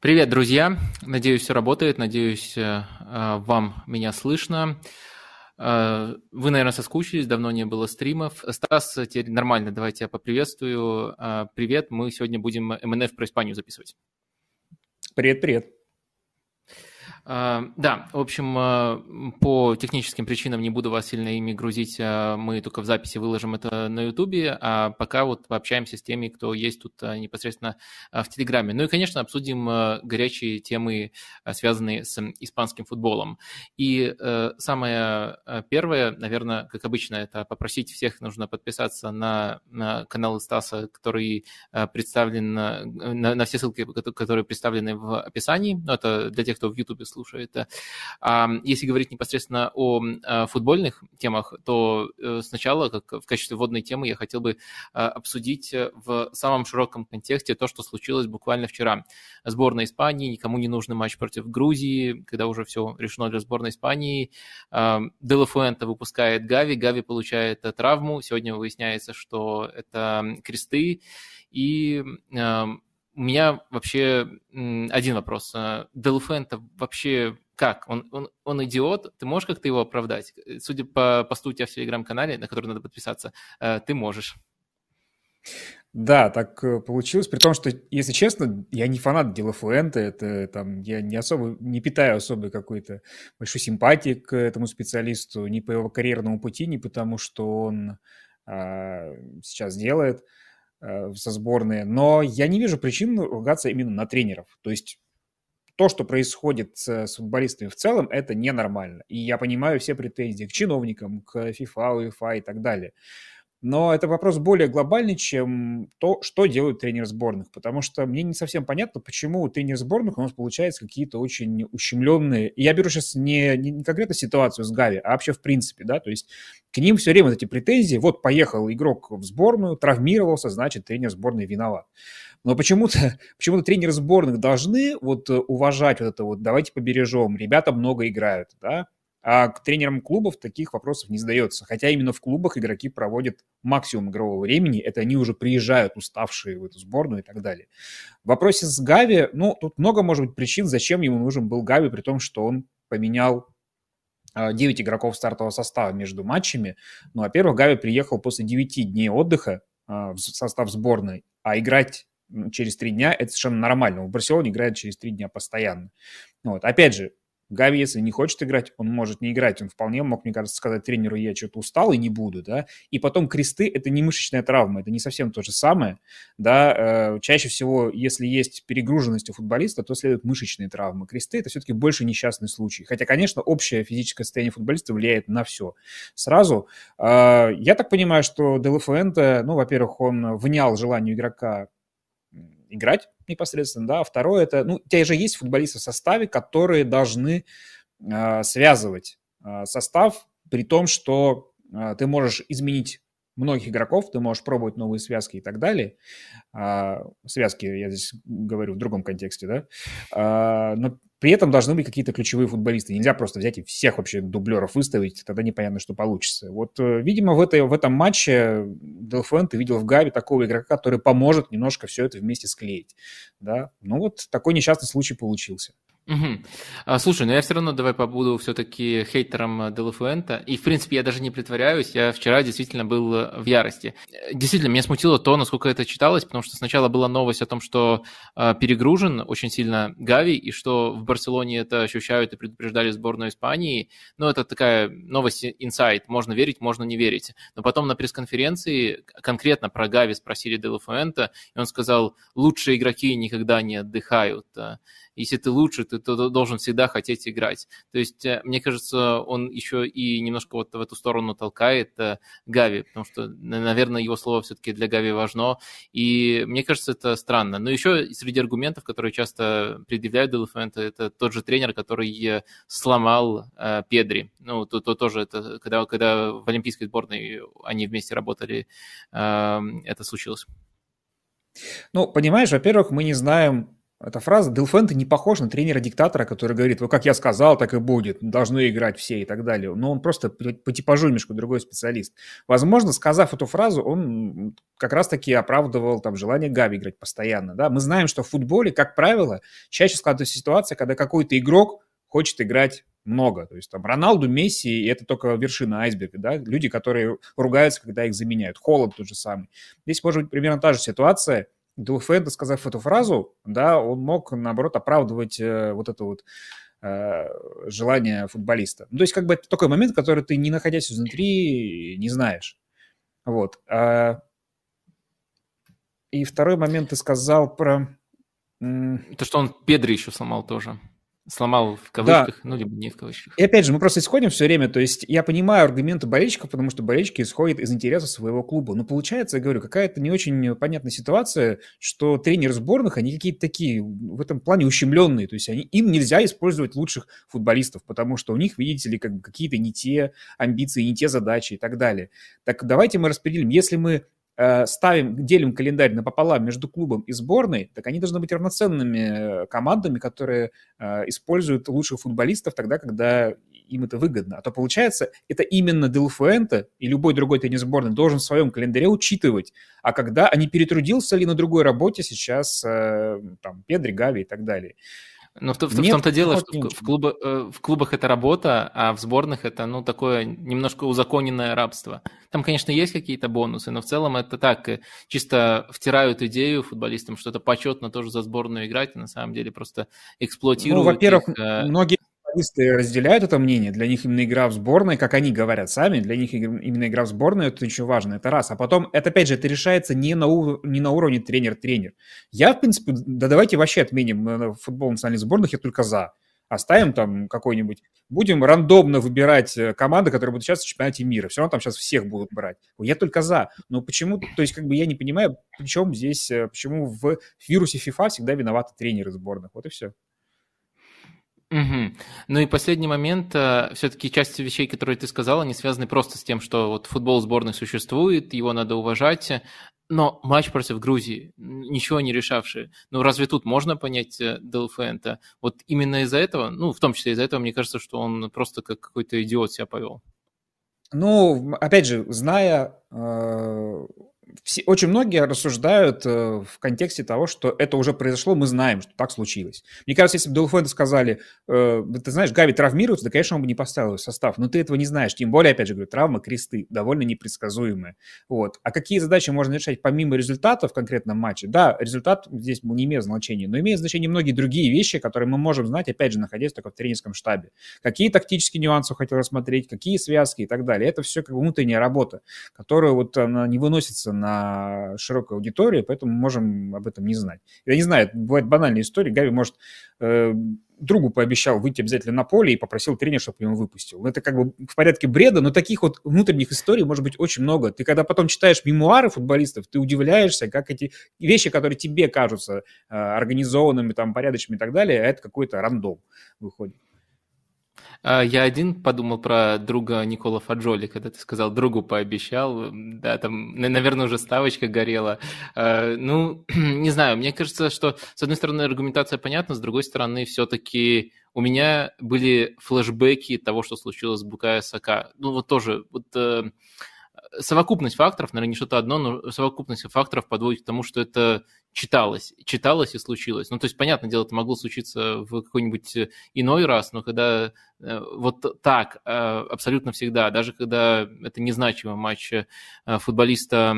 Привет, друзья! Надеюсь, все работает, надеюсь, э, э, вам меня слышно. Э, вы, наверное, соскучились, давно не было стримов. Стас, теперь нормально, давайте я поприветствую. Привет, мы сегодня будем МНФ про Испанию записывать. Привет, привет. А, да, в общем, а, по техническим причинам не буду вас сильно ими грузить, а, мы только в записи выложим это на Ютубе, а пока вот пообщаемся с теми, кто есть тут непосредственно в Телеграме. Ну и, конечно, обсудим горячие темы, связанные с испанским футболом. И самое первое, наверное, как обычно, это попросить всех, нужно подписаться на, на канал Стаса, который представлен, на, на все ссылки, которые представлены в описании. Ну, это для тех, кто в Ютубе слушает. А если говорить непосредственно о а, футбольных темах, то э, сначала, как в качестве вводной темы, я хотел бы а, обсудить э, в самом широком контексте то, что случилось буквально вчера. Сборная Испании, никому не нужный матч против Грузии, когда уже все решено для сборной Испании. Делафуэнта выпускает Гави, Гави получает э, травму. Сегодня выясняется, что это кресты. И у меня вообще один вопрос. А, Делфен-то вообще как? Он, он, он идиот? Ты можешь как-то его оправдать? Судя по посту у тебя в Телеграм-канале, на который надо подписаться, э, ты можешь. Да, так э, получилось, при том, что, если честно, я не фанат Делафуэнта, это там, я не особо, не питаю особой какой-то большой симпатии к этому специалисту, ни по его карьерному пути, ни потому, что он а, сейчас делает. Э, со сборной, но я не вижу причин ругаться именно на тренеров. То есть то, что происходит с, с футболистами в целом, это ненормально. И я понимаю все претензии к чиновникам, к FIFA, UEFA и так далее. Но это вопрос более глобальный, чем то, что делают тренеры сборных. Потому что мне не совсем понятно, почему у тренеров сборных у нас получаются какие-то очень ущемленные... Я беру сейчас не, не конкретно ситуацию с Гави, а вообще в принципе, да, то есть к ним все время вот эти претензии. Вот поехал игрок в сборную, травмировался, значит, тренер сборной виноват. Но почему-то почему тренеры сборных должны вот уважать вот это вот, давайте побережем, ребята много играют, да, а к тренерам клубов таких вопросов не задается. Хотя именно в клубах игроки проводят максимум игрового времени. Это они уже приезжают уставшие в эту сборную и так далее. В вопросе с Гави, ну, тут много, может быть, причин, зачем ему нужен был Гави, при том, что он поменял 9 а, игроков стартового состава между матчами. Ну, во-первых, Гави приехал после 9 дней отдыха а, в состав сборной, а играть через 3 дня – это совершенно нормально. В Барселоне играет через 3 дня постоянно. Вот. Опять же, Гави, если не хочет играть, он может не играть. Он вполне мог, мне кажется, сказать тренеру, я что-то устал и не буду, да. И потом кресты – это не мышечная травма, это не совсем то же самое, да. Э, чаще всего, если есть перегруженность у футболиста, то следуют мышечные травмы. Кресты – это все-таки больше несчастный случай. Хотя, конечно, общее физическое состояние футболиста влияет на все. Сразу, э, я так понимаю, что Делафуэнте, ну, во-первых, он внял желанию игрока играть непосредственно, да, а второе это, ну, у тебя же есть футболисты в составе, которые должны э, связывать э, состав, при том, что э, ты можешь изменить многих игроков, ты можешь пробовать новые связки и так далее. А, связки, я здесь говорю в другом контексте, да. А, но при этом должны быть какие-то ключевые футболисты. Нельзя просто взять и всех вообще дублеров выставить, тогда непонятно, что получится. Вот, э, видимо, в, этой, в этом матче Делфуэн ты видел в Гави такого игрока, который поможет немножко все это вместе склеить. Да? Ну вот такой несчастный случай получился. Угу. А, слушай, но я все равно давай побуду все-таки хейтером Делафуэнта. И, в принципе, я даже не притворяюсь, я вчера действительно был в ярости. Действительно, меня смутило то, насколько это читалось, потому что сначала была новость о том, что э, перегружен очень сильно Гави, и что в Барселоне это ощущают и предупреждали сборную Испании. Ну, это такая новость инсайт, можно верить, можно не верить. Но потом на пресс-конференции конкретно про Гави спросили Делафуэнта, и он сказал, лучшие игроки никогда не отдыхают если ты лучше, ты, ты должен всегда хотеть играть. То есть, э, мне кажется, он еще и немножко вот в эту сторону толкает э, Гави, потому что, наверное, его слово все-таки для Гави важно, и мне кажется, это странно. Но еще среди аргументов, которые часто предъявляют Делафуэнте, это тот же тренер, который э, сломал э, Педри. Ну, то, то тоже, это, когда, когда в Олимпийской сборной они вместе работали, э, это случилось. Ну, понимаешь, во-первых, мы не знаем эта фраза Дел Фенте не похож на тренера-диктатора, который говорит, вот как я сказал, так и будет, должны играть все и так далее. Но он просто по типажу немножко другой специалист. Возможно, сказав эту фразу, он как раз-таки оправдывал там желание Гави играть постоянно. Да? Мы знаем, что в футболе, как правило, чаще складывается ситуация, когда какой-то игрок хочет играть много. То есть там Роналду, Месси, и это только вершина айсберга, да, люди, которые ругаются, когда их заменяют. Холод тот же самый. Здесь может быть примерно та же ситуация – Дуэфенда, сказав эту фразу, да, он мог, наоборот, оправдывать э, вот это вот э, желание футболиста. Ну, то есть как бы это такой момент, который ты, не находясь внутри, не знаешь. Вот. А... И второй момент ты сказал про... То, что он Педри еще сломал тоже. Сломал в кавычках, да. ну, либо не в кавычках. И опять же, мы просто исходим все время, то есть я понимаю аргументы болельщиков, потому что болельщики исходят из интереса своего клуба. Но получается, я говорю, какая-то не очень понятная ситуация, что тренеры сборных, они какие-то такие в этом плане ущемленные, то есть они, им нельзя использовать лучших футболистов, потому что у них, видите ли, как бы какие-то не те амбиции, не те задачи и так далее. Так давайте мы распределим, если мы ставим, делим календарь напополам между клубом и сборной, так они должны быть равноценными э, командами, которые э, используют лучших футболистов тогда, когда им это выгодно. А то получается, это именно Делфуэнте и любой другой тренер сборной должен в своем календаре учитывать. А когда они перетрудился ли на другой работе сейчас там Педри, Гави и так далее. Но в, в, в том-то дело, что в, в, клубах, э, в клубах это работа, а в сборных это, ну, такое немножко узаконенное рабство. Там, конечно, есть какие-то бонусы, но в целом это так, э, чисто втирают идею футболистам, что это почетно тоже за сборную играть, и на самом деле просто эксплуатируют Ну, во-первых, их, э, многие футболисты разделяют это мнение. Для них именно игра в сборной, как они говорят сами, для них именно игра в сборной это очень важно, это раз. А потом, это опять же, это решается не на, не на уровне тренер-тренер. Я, в принципе, да давайте вообще отменим э, футбол национальных сборных, я только за. Оставим там какой-нибудь, будем рандомно выбирать э, команды, которые будут сейчас в чемпионате мира. Все равно там сейчас всех будут брать. Я только за. Но почему, то есть как бы я не понимаю, причем здесь, э, почему в вирусе FIFA всегда виноваты тренеры сборных. Вот и все. Угу. Ну и последний момент, э, все-таки часть вещей, которые ты сказал, они связаны просто с тем, что вот футбол сборных существует, его надо уважать, но матч против Грузии, ничего не решавший. Ну разве тут можно понять э, Делфента? Вот именно из-за этого, ну в том числе из-за этого, мне кажется, что он просто как какой-то идиот себя повел. Ну, опять же, зная э, все, очень многие рассуждают э, в контексте того, что это уже произошло, мы знаем, что так случилось. Мне кажется, если бы Делфуэнте сказали, э, ты знаешь, Гави травмируется, да, конечно, он бы не поставил состав, но ты этого не знаешь. Тем более, опять же говорю, травмы, кресты довольно непредсказуемые. Вот. А какие задачи можно решать помимо результата в конкретном матче? Да, результат здесь не имеет значения, но имеет значение многие другие вещи, которые мы можем знать, опять же, находясь только в тренерском штабе. Какие тактические нюансы хотел рассмотреть, какие связки и так далее. Это все как бы внутренняя работа, которая вот она не выносится на широкую аудиторию, поэтому можем об этом не знать. Я не знаю, бывает банальная история, Гави, может, э, другу пообещал выйти обязательно на поле и попросил тренера, чтобы его выпустил. Это как бы в порядке бреда, но таких вот внутренних историй может быть очень много. Ты когда потом читаешь мемуары футболистов, ты удивляешься, как эти вещи, которые тебе кажутся э, организованными, там, порядочными и так далее, а это какой-то рандом выходит. А, я один подумал про друга Никола Фаджоли, когда ты сказал, другу пообещал. Да, там, наверное, уже ставочка горела. А, ну, не знаю, мне кажется, что, с одной стороны, аргументация понятна, с другой стороны, все-таки у меня были флешбеки того, что случилось с Букая Сака. Ну, вот тоже, вот э, совокупность факторов, наверное, не что-то одно, но совокупность факторов подводит к тому, что это читалось, читалось и случилось. Ну, то есть, понятное дело, это могло случиться в какой-нибудь иной раз, но когда Э, вот так э, абсолютно всегда, даже когда это незначимый матч э, футболиста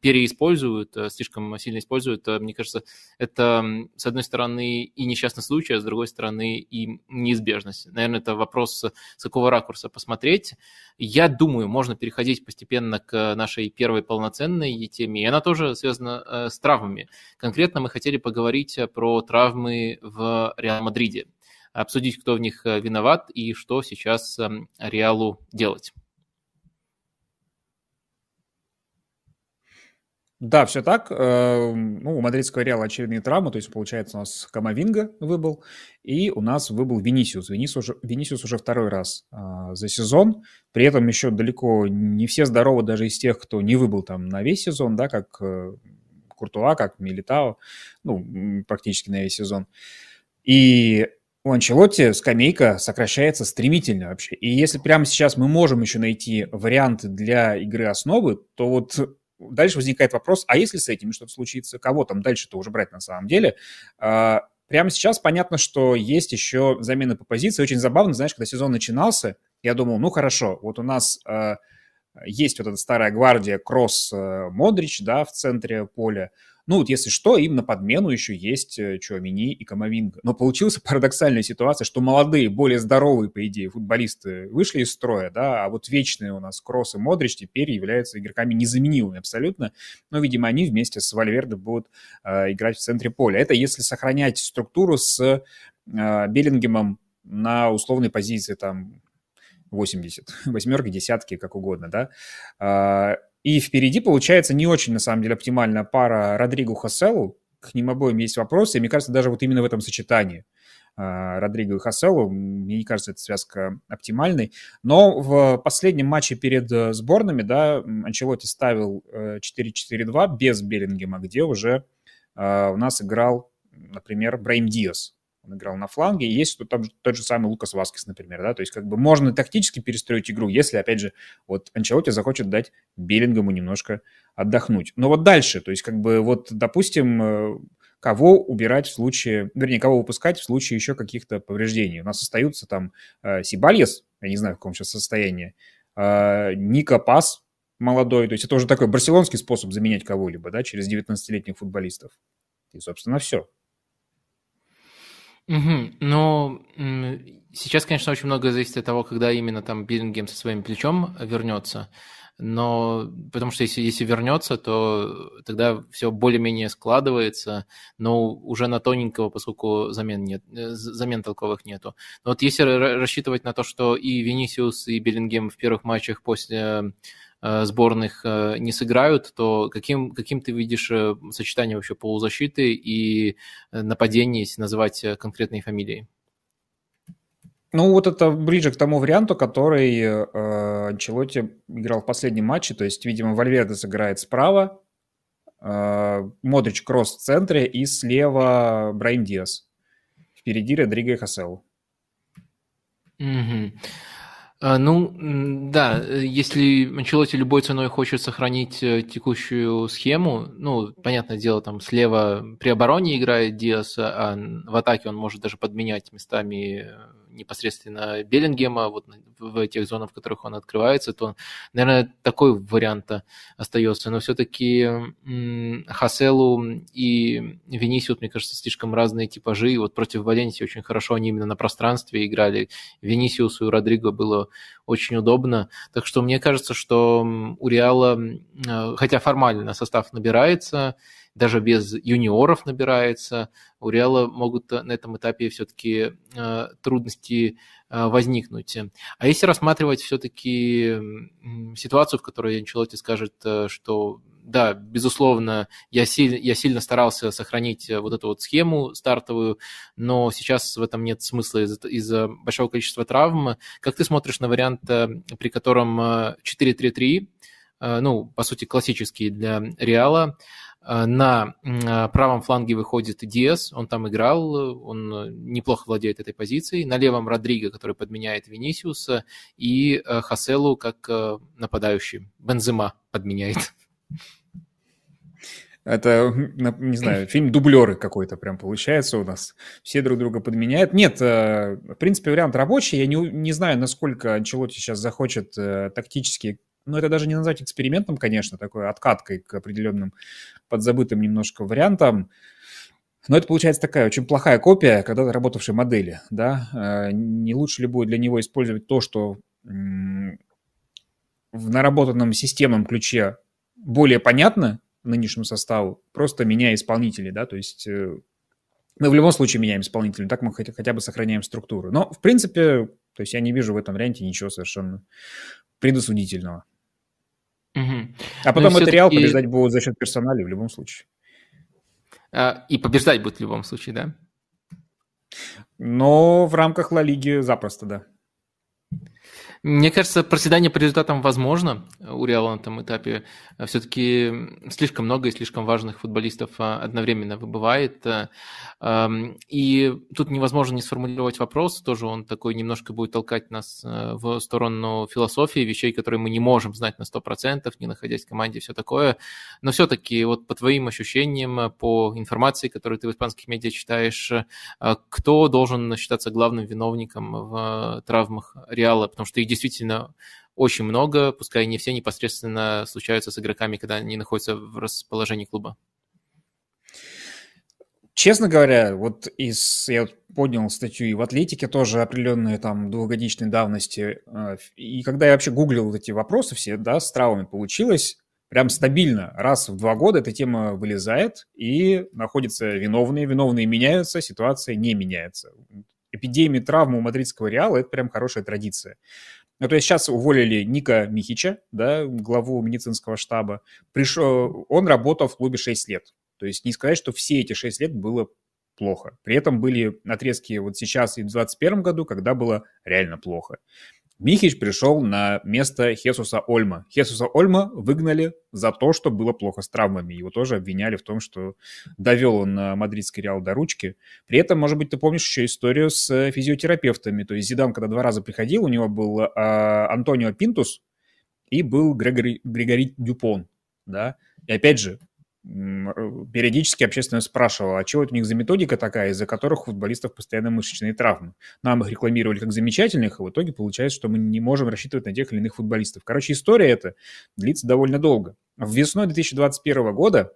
переиспользуют, слишком сильно используют, мне кажется, это, с одной стороны, и несчастный случай, а с другой стороны, и неизбежность. Наверное, это вопрос, с какого ракурса посмотреть. Я думаю, можно переходить постепенно к нашей первой полноценной теме, и она тоже связана с травмами. Конкретно мы хотели поговорить про травмы в Реал Мадриде обсудить, кто в них э, виноват и что сейчас эм, Реалу делать. Да, все так. Эм, ну, у мадридского Реала очередные травмы, то есть, получается, у нас Камовинга выбыл, и у нас выбыл Венисиус. Венисиус уже, Венисиус уже второй раз а, за сезон, при этом еще далеко не все здоровы даже из тех, кто не выбыл там на весь сезон, да, как э, Куртуа, как Милитао, ну, практически на весь сезон. И у Анчелотти скамейка сокращается стремительно вообще. И если прямо сейчас мы можем еще найти варианты для игры основы, то вот дальше возникает вопрос, а если с этим что-то случится, кого там дальше-то уже брать на самом деле? А, прямо сейчас понятно, что есть еще замены по позиции. Очень забавно, знаешь, когда сезон начинался, я думал, ну хорошо, вот у нас а, есть вот эта старая гвардия Кросс э, да, в центре поля, ну, вот если что, им на подмену еще есть э, Чуамени и Камавинга. Но получилась парадоксальная ситуация, что молодые, более здоровые, по идее, футболисты вышли из строя, да, а вот вечные у нас Кросс и Модрич теперь являются игроками незаменимыми абсолютно. Но, видимо, они вместе с Вальверде будут э, играть в центре поля. Это если сохранять структуру с э, Беллингемом на условной позиции там 80, восьмерки, десятки, как угодно, да. И впереди получается не очень, на самом деле, оптимальная пара Родригу Хаселу. К ним обоим есть вопросы. И мне кажется, даже вот именно в этом сочетании а, Родриго и Хаселу, мне не кажется, эта связка оптимальной. Но в последнем матче перед э, сборными, да, Анчелоти ставил 4-4-2 э, без Беллингема, где уже а, у нас играл, например, Брейм Диас он играл на фланге, есть тут там тот же самый Лукас Васкес, например, да, то есть как бы можно тактически перестроить игру, если, опять же, вот Анчелоти захочет дать Беллингому немножко отдохнуть. Но вот дальше, то есть как бы вот, допустим, э, кого убирать в случае, вернее, кого выпускать в случае еще каких-то повреждений. У нас остаются там э, Сибальес, я не знаю, в каком сейчас состоянии, э, Ника Пас, молодой, то есть это уже такой барселонский способ заменять кого-либо, да, через 19-летних футболистов. И, собственно, все. Угу. Но сейчас, конечно, очень много зависит от того, когда именно там Биллингем со своим плечом вернется. Но потому что если, если вернется, то тогда все более-менее складывается, но уже на тоненького, поскольку замен нет, э, замен толковых нету. Но вот если рассчитывать на то, что и Венисиус, и Беллингем в первых матчах после сборных э, не сыграют, то каким, каким ты видишь э, сочетание вообще полузащиты и нападения, если называть конкретные фамилии? Ну, вот это ближе к тому варианту, который э, Анчелотти играл в последнем матче. То есть, видимо, Вальверде сыграет справа, э, Модрич Кросс в центре и слева Брайм Диас. Впереди Родриго и Хасел. Угу. А, ну, да, э, если Анчелоти любой ценой хочет сохранить э, текущую схему, ну, понятное дело, там слева при обороне играет Диас, а в атаке он может даже подменять местами э, непосредственно Беллингема, вот в этих зонах, в которых он открывается, то, наверное, такой вариант остается. Но все-таки Хаселу и Венисиус, мне кажется, слишком разные типажи. И вот против Валенсии очень хорошо они именно на пространстве играли. Венисиусу и Родриго было очень удобно. Так что мне кажется, что у Реала, э, хотя формально состав набирается, даже без юниоров набирается, у Реала могут на этом этапе все-таки э, трудности э, возникнуть. А если рассматривать все-таки ситуацию, в которой Анчелотти скажет, э, что да, безусловно, я, силь, я сильно старался сохранить вот эту вот схему стартовую, но сейчас в этом нет смысла из-за из большого количества травм. Как ты смотришь на вариант, при котором 4-3-3, ну, по сути, классический для Реала, Э, на э, правом фланге выходит Диас, он там играл, он э, неплохо владеет этой позицией. На левом Родриго, который подменяет Венисиуса, и Хаселу как нападающий. Бензема подменяет. Это, не знаю, фильм «Дублеры» какой-то прям получается у нас. Все друг друга подменяют. Нет, в принципе, вариант рабочий. Я не, не знаю, насколько Анчелотти сейчас захочет тактически ну, это даже не назвать экспериментом, конечно, такой откаткой к определенным подзабытым немножко вариантам. Но это получается такая очень плохая копия когда-то работавшей модели, да. Э, не лучше ли будет для него использовать то, что в наработанном системном ключе более понятно нынешнему составу, просто меняя исполнителей, да, то есть э, мы в любом случае меняем исполнителей, так мы хотя бы сохраняем структуру. Но, в принципе, то есть я не вижу в этом варианте ничего совершенно предосудительного. Угу. А потом ну, материал побеждать будут за счет персонали в любом случае. А, и побеждать будут в любом случае, да? Но в рамках Ла Лиги запросто, да. Мне кажется, проседание по результатам возможно у Реала на этом этапе. Все-таки слишком много и слишком важных футболистов а, одновременно выбывает. И тут невозможно не сформулировать вопрос, тоже он такой немножко будет толкать нас э, в сторону философии, вещей, которые мы не можем знать на 100%, не находясь в команде, все такое. Но все-таки вот по твоим ощущениям, по информации, которую ты в испанских медиа читаешь, э, кто должен считаться главным виновником в травмах Реала? Потому что их действительно очень много, пускай не все непосредственно случаются с игроками, когда они находятся в расположении клуба. Честно говоря, вот из, я поднял статью и в Атлетике тоже определенные там двухгодичной давности, а, и когда я вообще гуглил эти вопросы все, да, с травмами получилось прям стабильно, раз в два года эта тема вылезает и находятся виновные, виновные меняются, ситуация не меняется. Эпидемия травмы у мадридского Реала – это прям хорошая традиция. Ну, то есть сейчас уволили Ника Михича, да, главу медицинского штаба. Пришел, он работал в клубе 6 лет. То есть не сказать, что все эти 6 лет было плохо. При этом были отрезки вот сейчас и в 2021 году, когда было реально плохо. Михич пришел на место Хесуса Ольма. Хесуса Ольма выгнали за то, что было плохо с травмами. Его тоже обвиняли в том, что довел он на мадридский Реал до ручки. При этом, может быть, ты помнишь еще историю с физиотерапевтами. То есть Зидан, когда два раза приходил, у него был э, Антонио Пинтус и был Грегори, Григори Дюпон. Да? И опять же, периодически общественность спрашивала, а что это у них за методика такая, из-за которых у футболистов постоянно мышечные травмы. Нам их рекламировали как замечательных, а в итоге получается, что мы не можем рассчитывать на тех или иных футболистов. Короче, история эта длится довольно долго. В весной 2021 года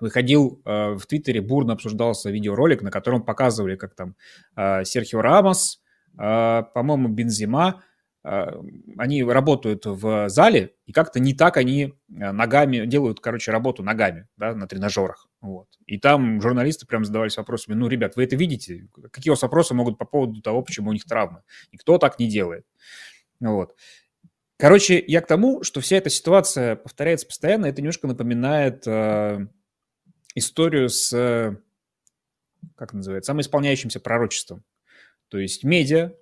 выходил э, в Твиттере, бурно обсуждался видеоролик, на котором показывали, как там э, Серхио Рамос, э, по-моему, Бензима, они работают в зале, и как-то не так они а, ногами, делают, короче, работу ногами, да, на тренажерах, вот. И там журналисты прям задавались вопросами, ну, ребят, вы это видите? Какие у вас вопросы могут по поводу того, почему у них травмы? Никто так не делает, вот. Короче, я к тому, что вся эта ситуация повторяется постоянно, это немножко напоминает э, историю с, как называется, самоисполняющимся пророчеством. То есть медиа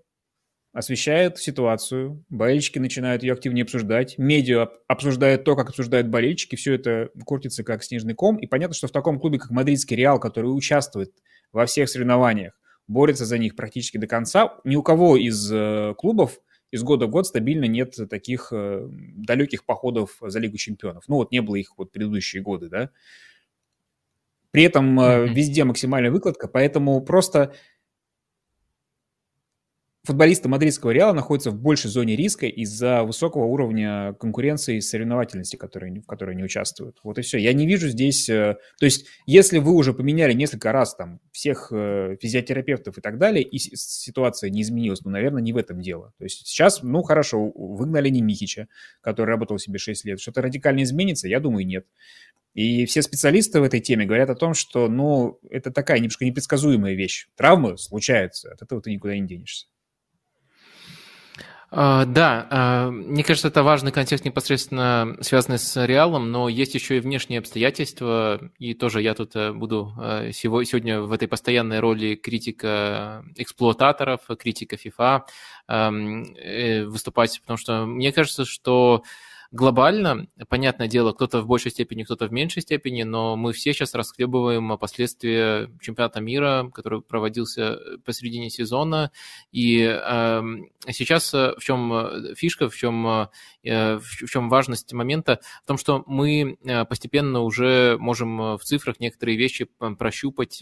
освещает ситуацию, болельщики начинают ее активнее обсуждать, медиа обсуждает то, как обсуждают болельщики, все это крутится как снежный ком, и понятно, что в таком клубе, как Мадридский Реал, который участвует во всех соревнованиях, борется за них практически до конца, ни у кого из э, клубов из года в год стабильно нет таких э, далеких походов за Лигу чемпионов. Ну вот не было их вот предыдущие годы, да. При этом э, везде максимальная выкладка, поэтому просто футболисты мадридского Реала находятся в большей зоне риска из-за высокого уровня конкуренции и соревновательности, которые, в которой они участвуют. Вот и все. Я не вижу здесь... Э, то есть, если вы уже поменяли несколько раз там всех э, физиотерапевтов и так далее, и ситуация не изменилась, ну, наверное, не в этом дело. То есть сейчас, ну, хорошо, выгнали Немихича, который работал себе 6 лет. Что-то радикально изменится? Я думаю, нет. И все специалисты в этой теме говорят о том, что, ну, это такая немножко непредсказуемая вещь. Травмы случаются, от этого ты никуда не денешься. А, да, а, мне кажется, это важный контекст непосредственно связанный с Реалом, но есть еще и внешние обстоятельства, и тоже я тут э, буду э, сегодня в этой постоянной роли критика эксплуататоров, критика FIFA э, выступать, потому что мне кажется, что глобально, понятное дело, кто-то в большей степени, кто-то в меньшей степени, но мы все сейчас расхлебываем последствия чемпионата мира, который проводился посередине сезона. И э, сейчас в чем фишка, в чем, э, в чем важность момента? В том, что мы постепенно уже можем в цифрах некоторые вещи прощупать,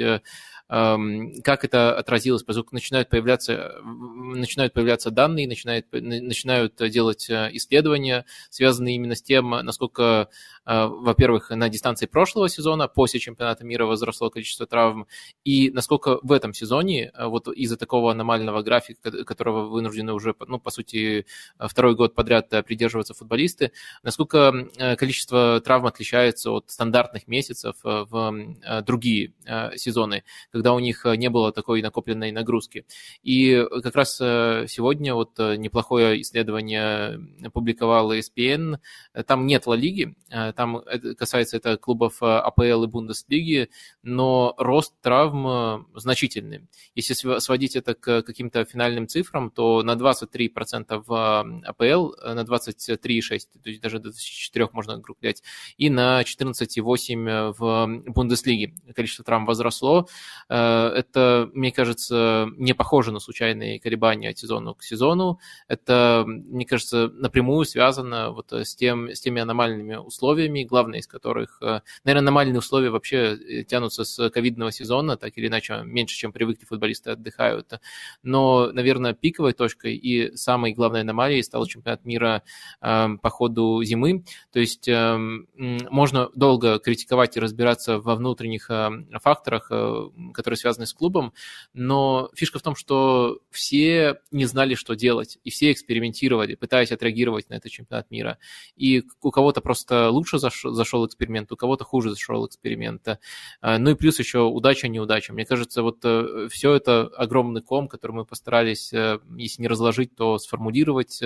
как это отразилось, поскольку начинают появляться, начинают появляться данные, начинают, начинают делать э, исследования, связанные именно с тем, насколько, э, во-первых, на дистанции прошлого сезона, после чемпионата мира возросло количество травм, и насколько в этом сезоне, э, вот из-за такого аномального графика, которого вынуждены уже, ну, по сути, второй год подряд придерживаться футболисты, насколько количество травм отличается от стандартных месяцев в другие сезоны, когда когда у них не было такой накопленной нагрузки. И как раз сегодня вот неплохое исследование публиковал ESPN, там нет Ла Лиги, там касается это клубов АПЛ и Бундеслиги, но рост травм значительный. Если сводить это к каким-то финальным цифрам, то на 23% в АПЛ, на 23,6%, то есть даже до 24 можно округлять, и на 14,8% в Бундеслиге. Количество травм возросло. Э, это, мне кажется, не похоже на случайные колебания от сезона к сезону. Это, мне кажется, напрямую связано вот с, тем, с теми аномальными условиями, главное из которых, э, наверное, аномальные условия вообще э, тянутся с ковидного сезона, так или иначе, меньше, чем привыкли футболисты отдыхают. Но, наверное, пиковой точкой и самой главной аномалией стал чемпионат мира по ходу зимы. То есть можно долго критиковать и разбираться во внутренних факторах, э, которые связаны с клубом, но фишка в том, что все не знали, что делать, и все экспериментировали, пытаясь отреагировать на этот чемпионат мира. И у кого-то просто лучше зашел, зашел эксперимент, у кого-то хуже зашел эксперимент. Э, ну и плюс еще удача, неудача. Мне кажется, вот э, все это огромный ком, который мы постарались, если не разложить, то сформулировать.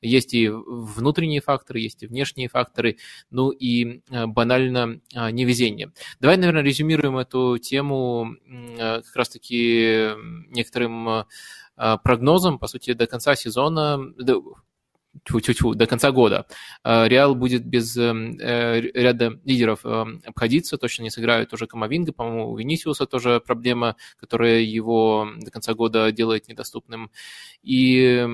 Есть и внутренние факторы, есть и внешние факторы, ну и банально невезение. Давай, наверное, резюмируем эту тему как раз-таки некоторым прогнозом, по сути, до конца сезона, тьфу -тьфу -тьфу, до конца года. Реал будет без э, ряда лидеров обходиться, точно не сыграют уже Камовинга, по-моему, у Венисиуса тоже проблема, которая его до конца года делает недоступным. И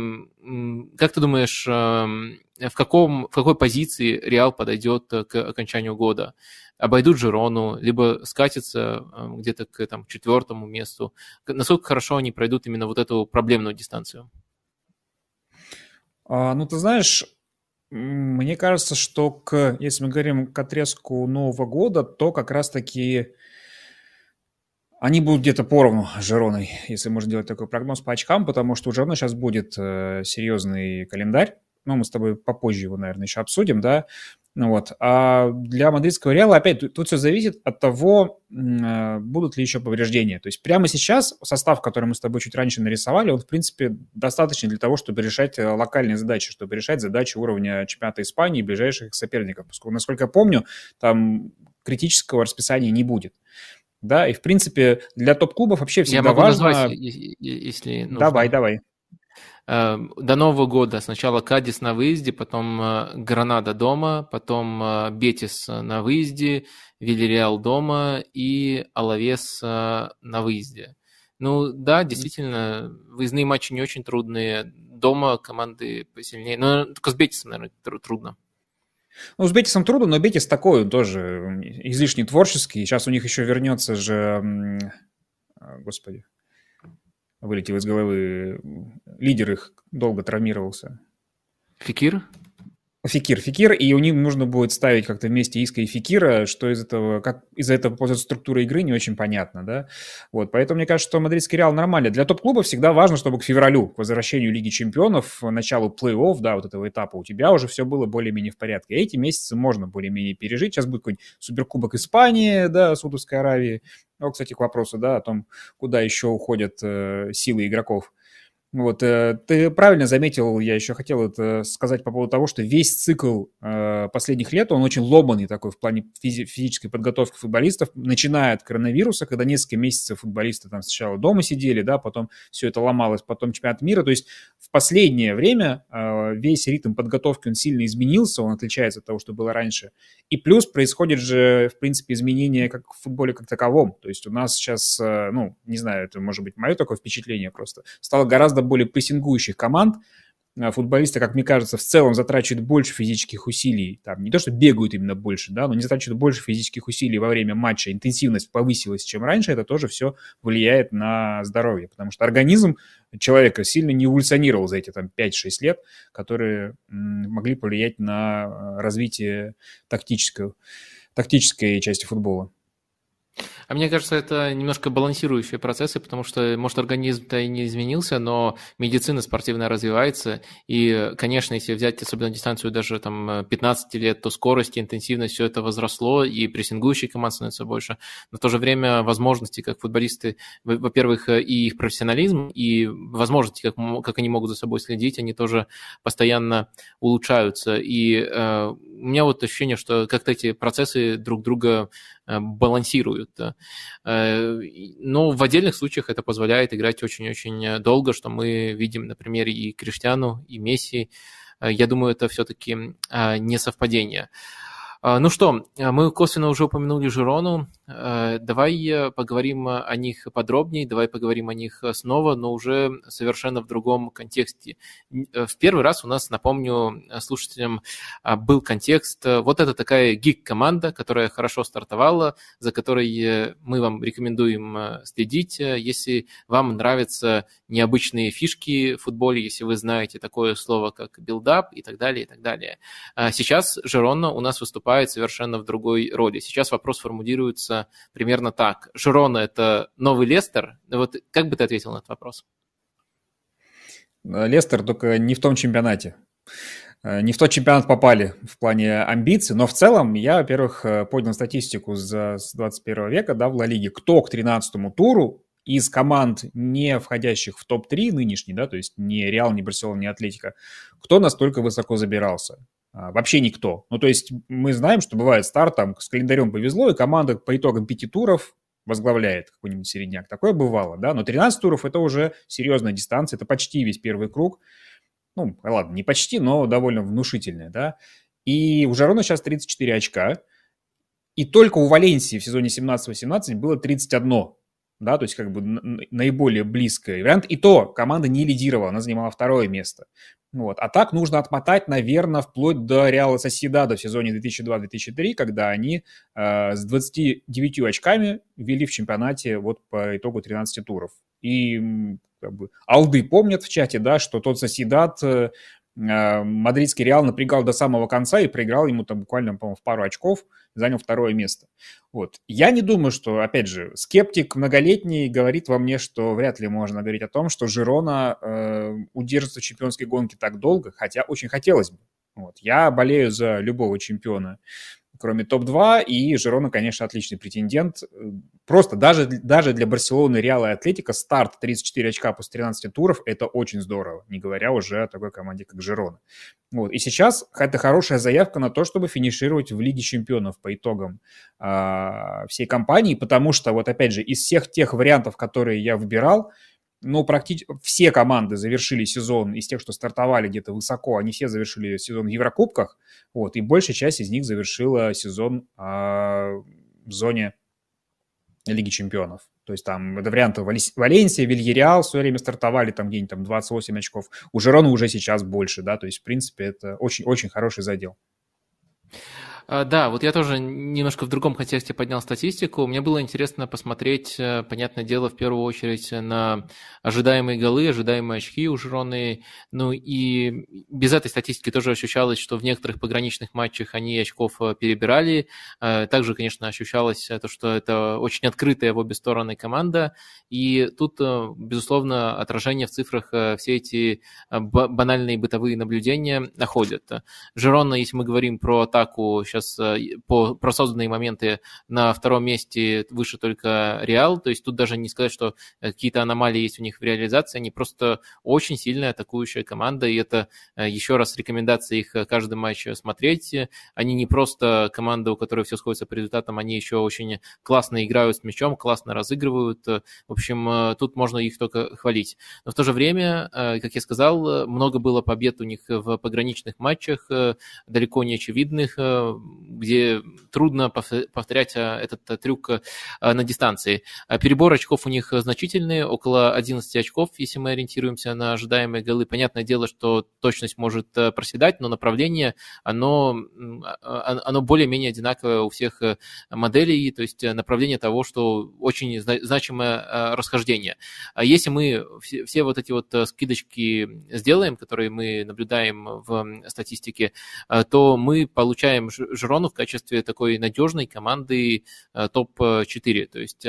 как ты думаешь, в, каком, в какой позиции Реал подойдет к окончанию года? обойдут Жирону, либо скатятся где-то к там, четвертому месту. Насколько хорошо они пройдут именно вот эту проблемную дистанцию? А, ну, ты знаешь, мне кажется, что к, если мы говорим к отрезку Нового года, то как раз-таки они будут где-то поровну с Жироной, если можно делать такой прогноз по очкам, потому что у Жирона сейчас будет э, серьезный календарь. Ну, мы с тобой попозже его, наверное, еще обсудим, да. Ну вот. А для мадридского Реала, опять, тут, тут все зависит от того, э, будут ли еще повреждения. То есть прямо сейчас состав, который мы с тобой чуть раньше нарисовали, он, в принципе, достаточно для того, чтобы решать э, локальные задачи, чтобы решать задачи уровня чемпионата Испании и ближайших соперников. Поскольку, насколько я помню, там критического расписания не будет. Да, и, в принципе, для топ-клубов вообще всегда я могу важно... Назвать, если нужно. Давай, давай. Эм, до Нового года сначала Кадис на выезде, потом э, Гранада дома, потом э, Бетис на выезде, Вильяреал дома и Алавес э, на выезде. Ну да, действительно, выездные матчи не очень трудные. Дома команды посильнее. Но только с Бетисом, наверное, трудно. Ну, с Бетисом трудно, но Бетис такой, он тоже излишне творческий. Сейчас у них еще вернется же... Господи, вылетел из головы. Лидер их долго травмировался. Фикир? Фикир, Фикир, и у них нужно будет ставить как-то вместе Иска и Фикира, что из этого, как из-за этого пользуется структура игры, не очень понятно, да. Вот, поэтому мне кажется, что мадридский Реал нормально. Для топ-клуба всегда важно, чтобы к февралю, к возвращению Лиги Чемпионов, началу плей-офф, да, вот этого этапа, у тебя уже все было более-менее в порядке. Эти месяцы можно более-менее пережить. Сейчас будет какой-нибудь суперкубок Испании, да, Саудовской Аравии. Ну, кстати, к вопросу, да, о том, куда еще уходят э, силы игроков. Вот, э, ты правильно заметил, я еще хотел это сказать по поводу того, что весь цикл э, последних лет, он очень ломанный такой в плане физи- физической подготовки футболистов, начиная от коронавируса, когда несколько месяцев футболисты там сначала дома сидели, да, потом все это ломалось, потом чемпионат мира, то есть в последнее время э, весь ритм подготовки, он сильно изменился, он отличается от того, что было раньше, и плюс происходит же, в принципе, изменение как в футболе как таковом, то есть у нас сейчас, ну, не знаю, это может быть мое такое впечатление просто, стало гораздо гораздо более прессингующих команд, а, футболисты, как мне кажется, в целом затрачивают больше физических усилий. Там не то, что бегают именно больше, да, но не затрачивают больше физических усилий во время матча. Интенсивность повысилась, чем раньше. Это тоже все влияет на здоровье, потому что организм человека сильно не эволюционировал за эти там 5-6 лет, которые могли повлиять на а, развитие тактической, тактической части футбола. А мне кажется, это немножко балансирующие процессы, потому что, может, организм-то и не изменился, но медицина спортивная развивается, и, конечно, если взять особенно дистанцию даже там 15 лет, то скорость, интенсивность, все это возросло, и прессингующих команд становится больше. Но в то же время возможности, как футболисты, во-первых, и их профессионализм, и возможности, как, как они могут за собой следить, они тоже постоянно улучшаются. И э, у меня вот ощущение, что как-то эти процессы друг друга балансируют. Э, но в отдельных случаях это позволяет играть очень-очень долго, что мы видим на примере и Криштиану, и Месси. Э, я думаю, это все-таки не совпадение. Ну что, мы косвенно уже упомянули Жирону. Э, давай э, поговорим о них подробнее, давай поговорим о них снова, но уже совершенно в другом контексте. Э, в первый раз у нас, напомню слушателям, был контекст. Вот это такая гик-команда, которая хорошо стартовала, за которой мы вам рекомендуем следить. Если вам нравятся необычные фишки в футболе, если вы знаете такое слово, как build-up и так далее, и так далее. Сейчас Жирона у нас выступает совершенно в другой роли. Сейчас вопрос формулируется примерно так. Жирона – это новый Лестер? Вот как бы ты ответил на этот вопрос? Лестер только не в том чемпионате. Э, не в тот чемпионат попали в плане амбиций, но в целом я, во-первых, э, поднял статистику за, с 21 века да, в Ла Лиге, кто к 13 туру из команд, не входящих в топ-3 нынешний, да, то есть не Реал, не Барселона, не Атлетика, кто настолько высоко забирался. А, вообще никто. Ну, то есть мы знаем, что бывает старт, там с календарем повезло, и команда по итогам пяти туров возглавляет какой-нибудь середняк. Такое бывало, да, но 13 туров это уже серьезная дистанция, это почти весь первый круг. Ну, ладно, не почти, но довольно внушительная, да. И у Жарона сейчас 34 очка, и только у Валенсии в сезоне 17-18 было 31 да, то есть как бы наиболее близкий вариант. И то команда не лидировала, она занимала второе место. Вот. А так нужно отмотать, наверное, вплоть до Реала Соседада в сезоне 2002-2003, когда они э, с 29 очками вели в чемпионате вот по итогу 13 туров. И как бы, Алды помнят в чате, да, что тот Соседат э, э, мадридский Реал напрягал до самого конца и проиграл ему там буквально, по-моему, в пару очков – занял второе место. Вот. Я не думаю, что, опять же, скептик многолетний говорит во мне, что вряд ли можно говорить о том, что Жирона э, удержится в чемпионской гонке так долго, хотя очень хотелось бы. Вот. Я болею за любого чемпиона кроме топ-2, и Жирона, конечно, отличный претендент. Просто даже, даже для Барселоны, Реала и Атлетика старт 34 очка после 13 туров – это очень здорово, не говоря уже о такой команде, как Жирона. Вот. И сейчас это хорошая заявка на то, чтобы финишировать в Лиге чемпионов по итогам э, всей кампании, потому что, вот опять же, из всех тех вариантов, которые я выбирал, ну, практически все команды завершили сезон из тех, что стартовали где-то высоко, они все завершили сезон в Еврокубках, вот, и большая часть из них завершила сезон а, в зоне Лиги Чемпионов. То есть там это варианты Валенсия, Вильяреал свое время стартовали там где-нибудь там 28 очков. У Жерона уже сейчас больше, да, то есть в принципе это очень-очень хороший задел. А, да, вот я тоже немножко в другом контексте поднял статистику. Мне было интересно посмотреть, э, понятное дело, в первую очередь на ожидаемые голы, ожидаемые очки у Жироны. Ну и без этой статистики тоже ощущалось, что в некоторых пограничных матчах они очков э, перебирали. Э, также, конечно, ощущалось то, что это очень открытая в обе стороны команда. И тут, безусловно, отражение в цифрах все эти банальные бытовые наблюдения находят. Жирона, если мы говорим про атаку, сейчас сейчас э, по просозданные моменты на втором месте выше только Реал, то есть тут даже не сказать, что э, какие-то аномалии есть у них в реализации, они просто очень сильная атакующая команда, и это э, еще раз рекомендация их каждый матч смотреть. Они не просто команда, у которой все сходится по результатам, они еще очень классно играют с мячом, классно разыгрывают. В общем, тут можно их только хвалить. Но в то же время, как я сказал, много было побед у них в пограничных матчах, далеко не очевидных, где трудно повторять а, этот а, трюк а, на дистанции. Перебор очков у них значительный, около 11 очков, если мы ориентируемся на ожидаемые голы. Понятное дело, что точность может проседать, но направление, оно, оно более-менее одинаковое у всех моделей, то есть направление того, что очень значимое расхождение. Если мы все вот эти вот скидочки сделаем, которые мы наблюдаем в статистике, то мы получаем Жирону в качестве такой надежной команды топ-4. То есть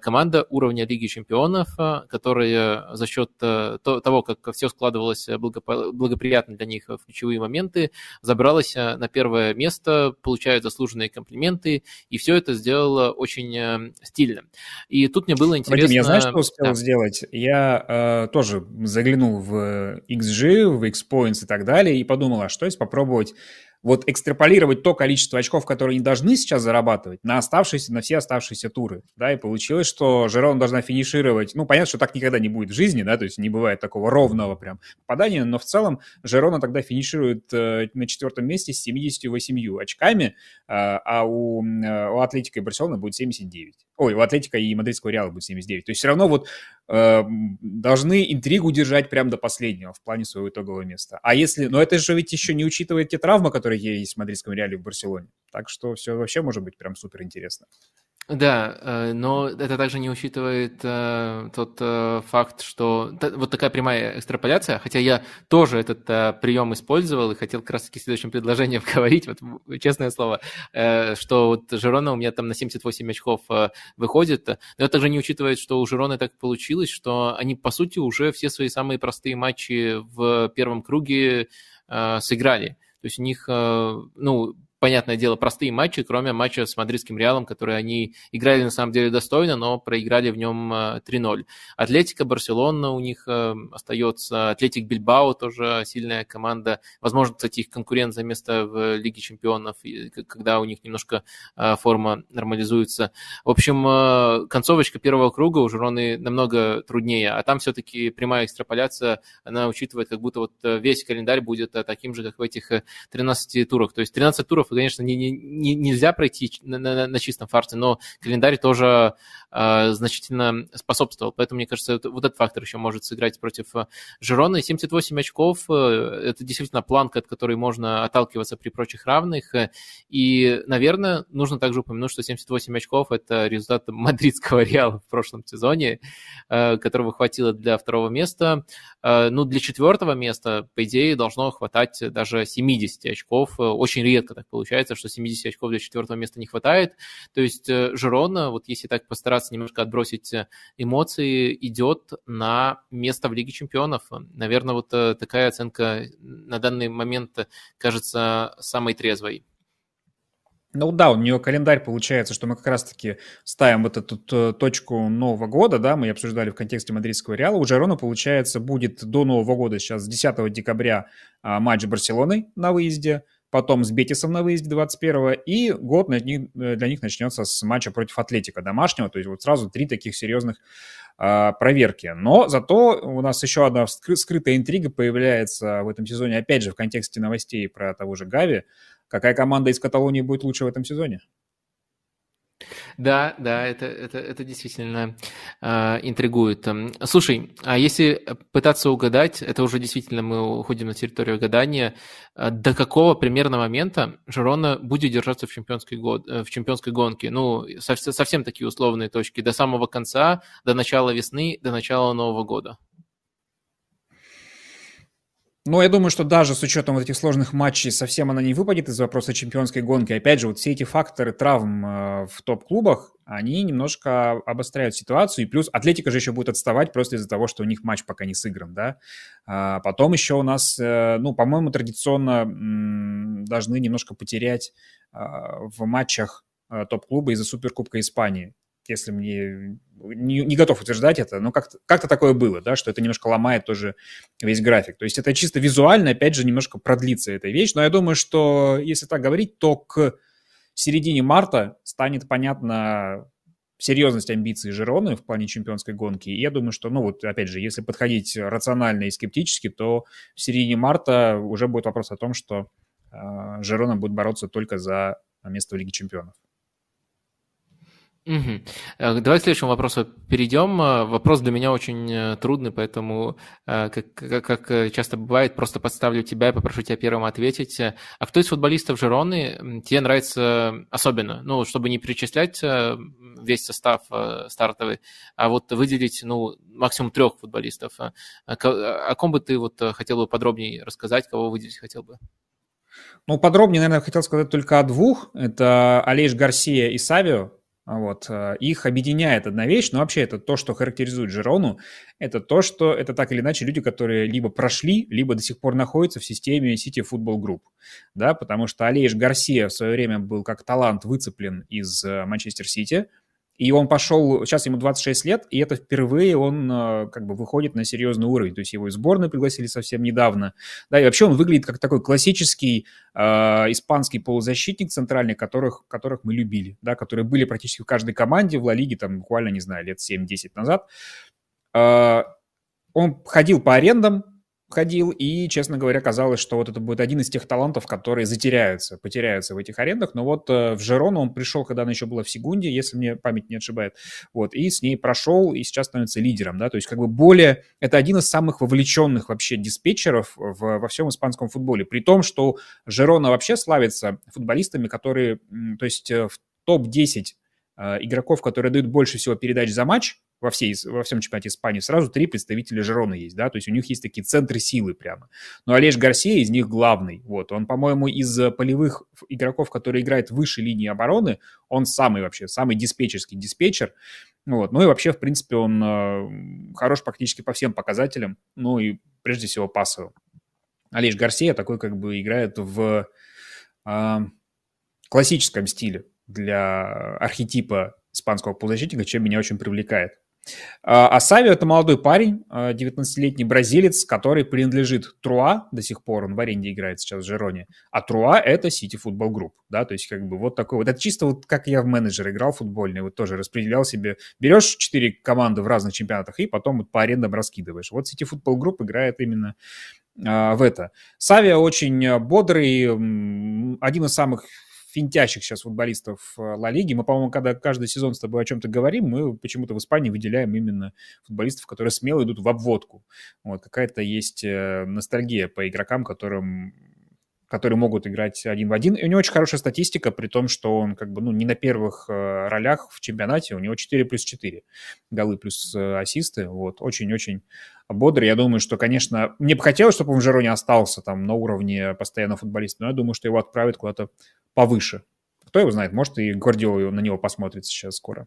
команда уровня Лиги Чемпионов, которая за счет того, как все складывалось благоприятно для них в ключевые моменты, забралась на первое место, получают заслуженные комплименты, и все это сделало очень стильно. И тут мне было интересно... Вадим, я знаю, что успел да. сделать? Я э, тоже заглянул в XG, в Xpoints и так далее, и подумал, а что если попробовать вот экстраполировать то количество очков, которые они должны сейчас зарабатывать, на оставшиеся, на все оставшиеся туры, да, и получилось, что Жерон должна финишировать, ну, понятно, что так никогда не будет в жизни, да, то есть не бывает такого ровного прям попадания, но в целом Жерона тогда финиширует э, на четвертом месте с 78 очками, э, а у, э, у Атлетика и Барселоны будет 79. Ой, у Атлетика и Мадридского Реала будет 79. То есть все равно вот должны интригу держать прямо до последнего в плане своего итогового места. А если... Но это же ведь еще не учитывает те травмы, которые есть в Мадридском Реале в Барселоне. Так что все вообще может быть прям супер интересно. Да, э, но это также не учитывает э, тот э, факт, что вот такая прямая экстраполяция, хотя я тоже этот прием использовал и хотел как раз-таки в следующем предложении говорить, вот честное слово, что вот Жирона у меня там на 78 очков выходит, но это также не учитывает, что у Жироны так получилось, что они, по сути, уже все свои самые простые матчи в первом круге сыграли. То есть у них, ну, понятное дело, простые матчи, кроме матча с мадридским Реалом, который они играли на самом деле достойно, но проиграли в нем 3-0. Э, Атлетика, Барселона у них э, остается, Атлетик Бильбао тоже сильная команда, возможно, кстати, их конкурент за место в Лиге Чемпионов, когда у них немножко э, форма нормализуется. В общем, концовочка первого круга у Жироны намного труднее, а там все-таки прямая экстраполяция, она учитывает, как будто вот весь календарь будет таким же, как в этих 13 турах. То есть 13 туров конечно, не, не, не, нельзя пройти на, на, на чистом фарсе, но календарь тоже э, значительно способствовал. Поэтому, мне кажется, это, вот этот фактор еще может сыграть против э, Жирона. 78 очков э, – это действительно планка, от которой можно отталкиваться при прочих равных. И, наверное, нужно также упомянуть, что 78 очков – это результат мадридского Реала в прошлом сезоне, э, которого хватило для второго места. Э, ну, для четвертого места, по идее, должно хватать даже 70 очков. Очень редко так что 70 очков для четвертого места не хватает. То есть э, Жирона, вот если так постараться немножко отбросить э, эмоции, идет на место в Лиге чемпионов. Наверное, вот э, такая оценка на данный момент кажется самой трезвой. Ну да, у нее календарь получается, что мы как раз-таки ставим вот эту точку Нового года, да, мы обсуждали в контексте мадридского Реала. У Жерона, получается, будет до Нового года сейчас 10 декабря а, матч с Барселоной на выезде, потом с Бетисом на выезде 21-го, и год для них, для них начнется с матча против Атлетика домашнего, то есть вот сразу три таких серьезных а, проверки. Но зато у нас еще одна скрытая интрига появляется в этом сезоне, опять же, в контексте новостей про того же Гави. Какая команда из Каталонии будет лучше в этом сезоне? Да, да, это, это, это действительно э, интригует. Слушай, а если пытаться угадать, это уже действительно мы уходим на территорию гадания, э, до какого примерно момента Жирона будет держаться в чемпионской, год, э, в чемпионской гонке? Ну, совсем, совсем такие условные точки. До самого конца, до начала весны, до начала Нового года. Ну, я думаю, что даже с учетом вот этих сложных матчей совсем она не выпадет из вопроса чемпионской гонки. Опять же, вот все эти факторы травм э, в топ-клубах, они немножко обостряют ситуацию. И плюс Атлетика же еще будет отставать просто из-за того, что у них матч пока не сыгран, да. А потом еще у нас, э, ну, по-моему, традиционно должны немножко потерять э, в матчах э, топ-клуба из-за Суперкубка Испании если мне не, не готов утверждать это, но как-то как такое было, да, что это немножко ломает тоже весь график. То есть это чисто визуально, опять же, немножко продлится эта вещь. Но я думаю, что если так говорить, то к середине марта станет понятно серьезность амбиций Жироны в плане чемпионской гонки. И я думаю, что, ну вот, опять же, если подходить рационально и скептически, то в середине марта уже будет вопрос о том, что э, Жирона будет бороться только за место в Лиге чемпионов. Угу. Давай к следующему вопросу перейдем. Э, вопрос для меня очень э, трудный, поэтому, как, как часто бывает, просто подставлю тебя и попрошу тебя первым ответить. А кто из футболистов Жироны тебе нравится особенно? Ну, чтобы не перечислять весь состав стартовый, а вот выделить, ну, максимум трех футболистов. О ком бы ты вот хотел бы подробнее рассказать, кого выделить хотел бы? Ну, подробнее, наверное, хотел сказать только о двух. Это Алейш Гарсия и Савио. Вот. Э, их объединяет одна вещь, но вообще это то, что характеризует Жирону, это то, что это так или иначе люди, которые либо прошли, либо до сих пор находятся в системе City Football Group, да, потому что Алейш Гарсия в свое время был как талант выцеплен из э, Манчестер Сити, и он пошел, сейчас ему 26 лет, и это впервые он э, как бы выходит на серьезный уровень. То есть его из сборной пригласили совсем недавно. Да, и вообще он выглядит как такой классический э, испанский полузащитник центральный, которых, которых мы любили, да, которые были практически в каждой команде в Ла Лиге, там буквально, не знаю, лет 7-10 назад. Э, он ходил по арендам, ходил, и, честно говоря, казалось, что вот это будет один из тех талантов, которые затеряются, потеряются в этих арендах, но вот э, в Жерону он пришел, когда она еще была в Сегунде, если мне память не отшибает, вот, и с ней прошел, и сейчас становится лидером, да, то есть как бы более, это один из самых вовлеченных вообще диспетчеров в, во всем испанском футболе, при том, что Жерона вообще славится футболистами, которые, то есть э, в топ-10 э, игроков, которые дают больше всего передач за матч, во, всей, во всем чемпионате Испании сразу три представителя Жерона есть, да, то есть у них есть такие центры силы прямо. Но Олеж Гарсия из них главный, вот, он, по-моему, из э, полевых игроков, которые играют выше линии обороны, он самый вообще, самый диспетчерский диспетчер, вот, ну и вообще, в принципе, он э, хорош практически по всем показателям, ну и прежде всего пасовым. Олеж Гарсия такой как бы играет в э, классическом стиле для архетипа испанского полузащитника, чем меня очень привлекает. А, а Савио – это молодой парень, 19-летний а, бразилец, который принадлежит Труа до сих пор, он в аренде играет сейчас в Жероне, а Труа – это City Football Group, да, то есть как бы вот такой вот, это чисто вот как я в менеджер играл футбольный, вот тоже распределял себе, берешь четыре команды в разных чемпионатах и потом вот по арендам раскидываешь. Вот City Football Group играет именно а, в это. Савио очень бодрый, один из самых финтящих сейчас футболистов э, Ла Лиги. Мы, по-моему, когда каждый сезон с тобой о чем-то говорим, мы почему-то в Испании выделяем именно футболистов, которые смело идут в обводку. Вот, какая-то есть э, ностальгия по игрокам, которым которые могут играть один в один. И у него очень хорошая статистика, при том, что он как бы ну, не на первых э, ролях в чемпионате, у него 4 плюс 4 голы плюс ассисты. Вот, очень-очень бодрый. Я думаю, что, конечно, мне бы хотелось, чтобы он в Жероне остался там на уровне постоянно футболиста, но я думаю, что его отправят куда-то повыше. Кто его знает, может, и Гвардиола на него посмотрит сейчас скоро.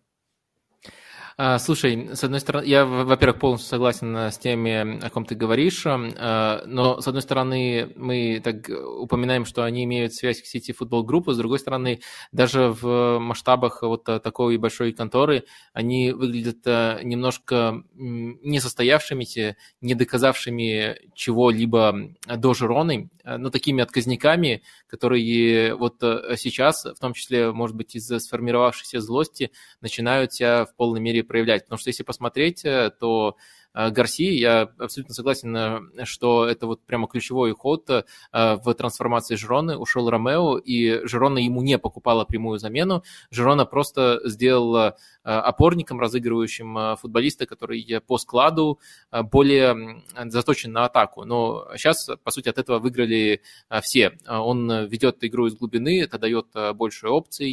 А, слушай, с одной стороны, я, во-первых, полностью согласен э, с теми, о ком ты говоришь, э, но, с одной стороны, мы так упоминаем, что они имеют связь к сети футбол группы, с другой стороны, даже в масштабах вот такой большой конторы они выглядят э, немножко несостоявшимися, не доказавшими чего-либо до Жироны, но такими отказниками, которые вот сейчас, в том числе, может быть, из-за сформировавшейся злости, начинают себя в полной мере проявлять. Потому что если посмотреть, э, то Э, Гарси, я абсолютно согласен, э, что это вот прямо ключевой ход э, в трансформации Жироны. Ушел Ромео, и Жирона ему не покупала прямую замену. Жирона просто сделала опорником, разыгрывающим футболиста, который по складу более заточен на атаку. Но сейчас, по сути, от этого выиграли все. Он ведет игру из глубины, это дает больше опций,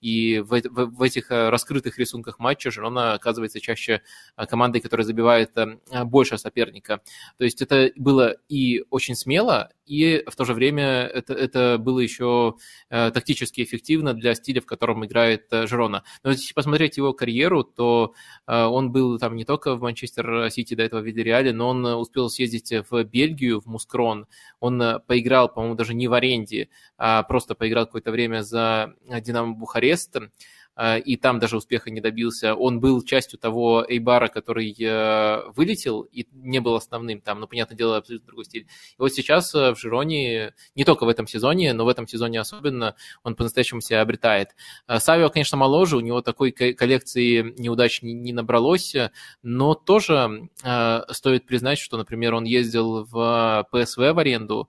и в, в, в этих раскрытых рисунках матча Жирона оказывается чаще командой, которая забивает это а, больше соперника. То есть это было и очень смело, и в то же время это, это было еще э, тактически эффективно для стиля, в котором играет э, Жерона. Но если посмотреть его карьеру, то э, он был там не только в Манчестер Сити до этого в Вильяреале, но он успел съездить в Бельгию, в Мускрон. Он поиграл, по-моему, даже не в аренде, а просто поиграл какое-то время за Динамо Бухарест. А, и там даже успеха не добился. Он был частью того Эйбара, который э, вылетел и не был основным там, но, понятное дело, абсолютно другой стиль. И вот сейчас э, в Жироне, не только в этом сезоне, но в этом сезоне особенно, он по-настоящему себя обретает. Савио, конечно, моложе, у него такой коллекции неудач не, набралось, но тоже э, стоит признать, что, например, он ездил в ПСВ в аренду, Э,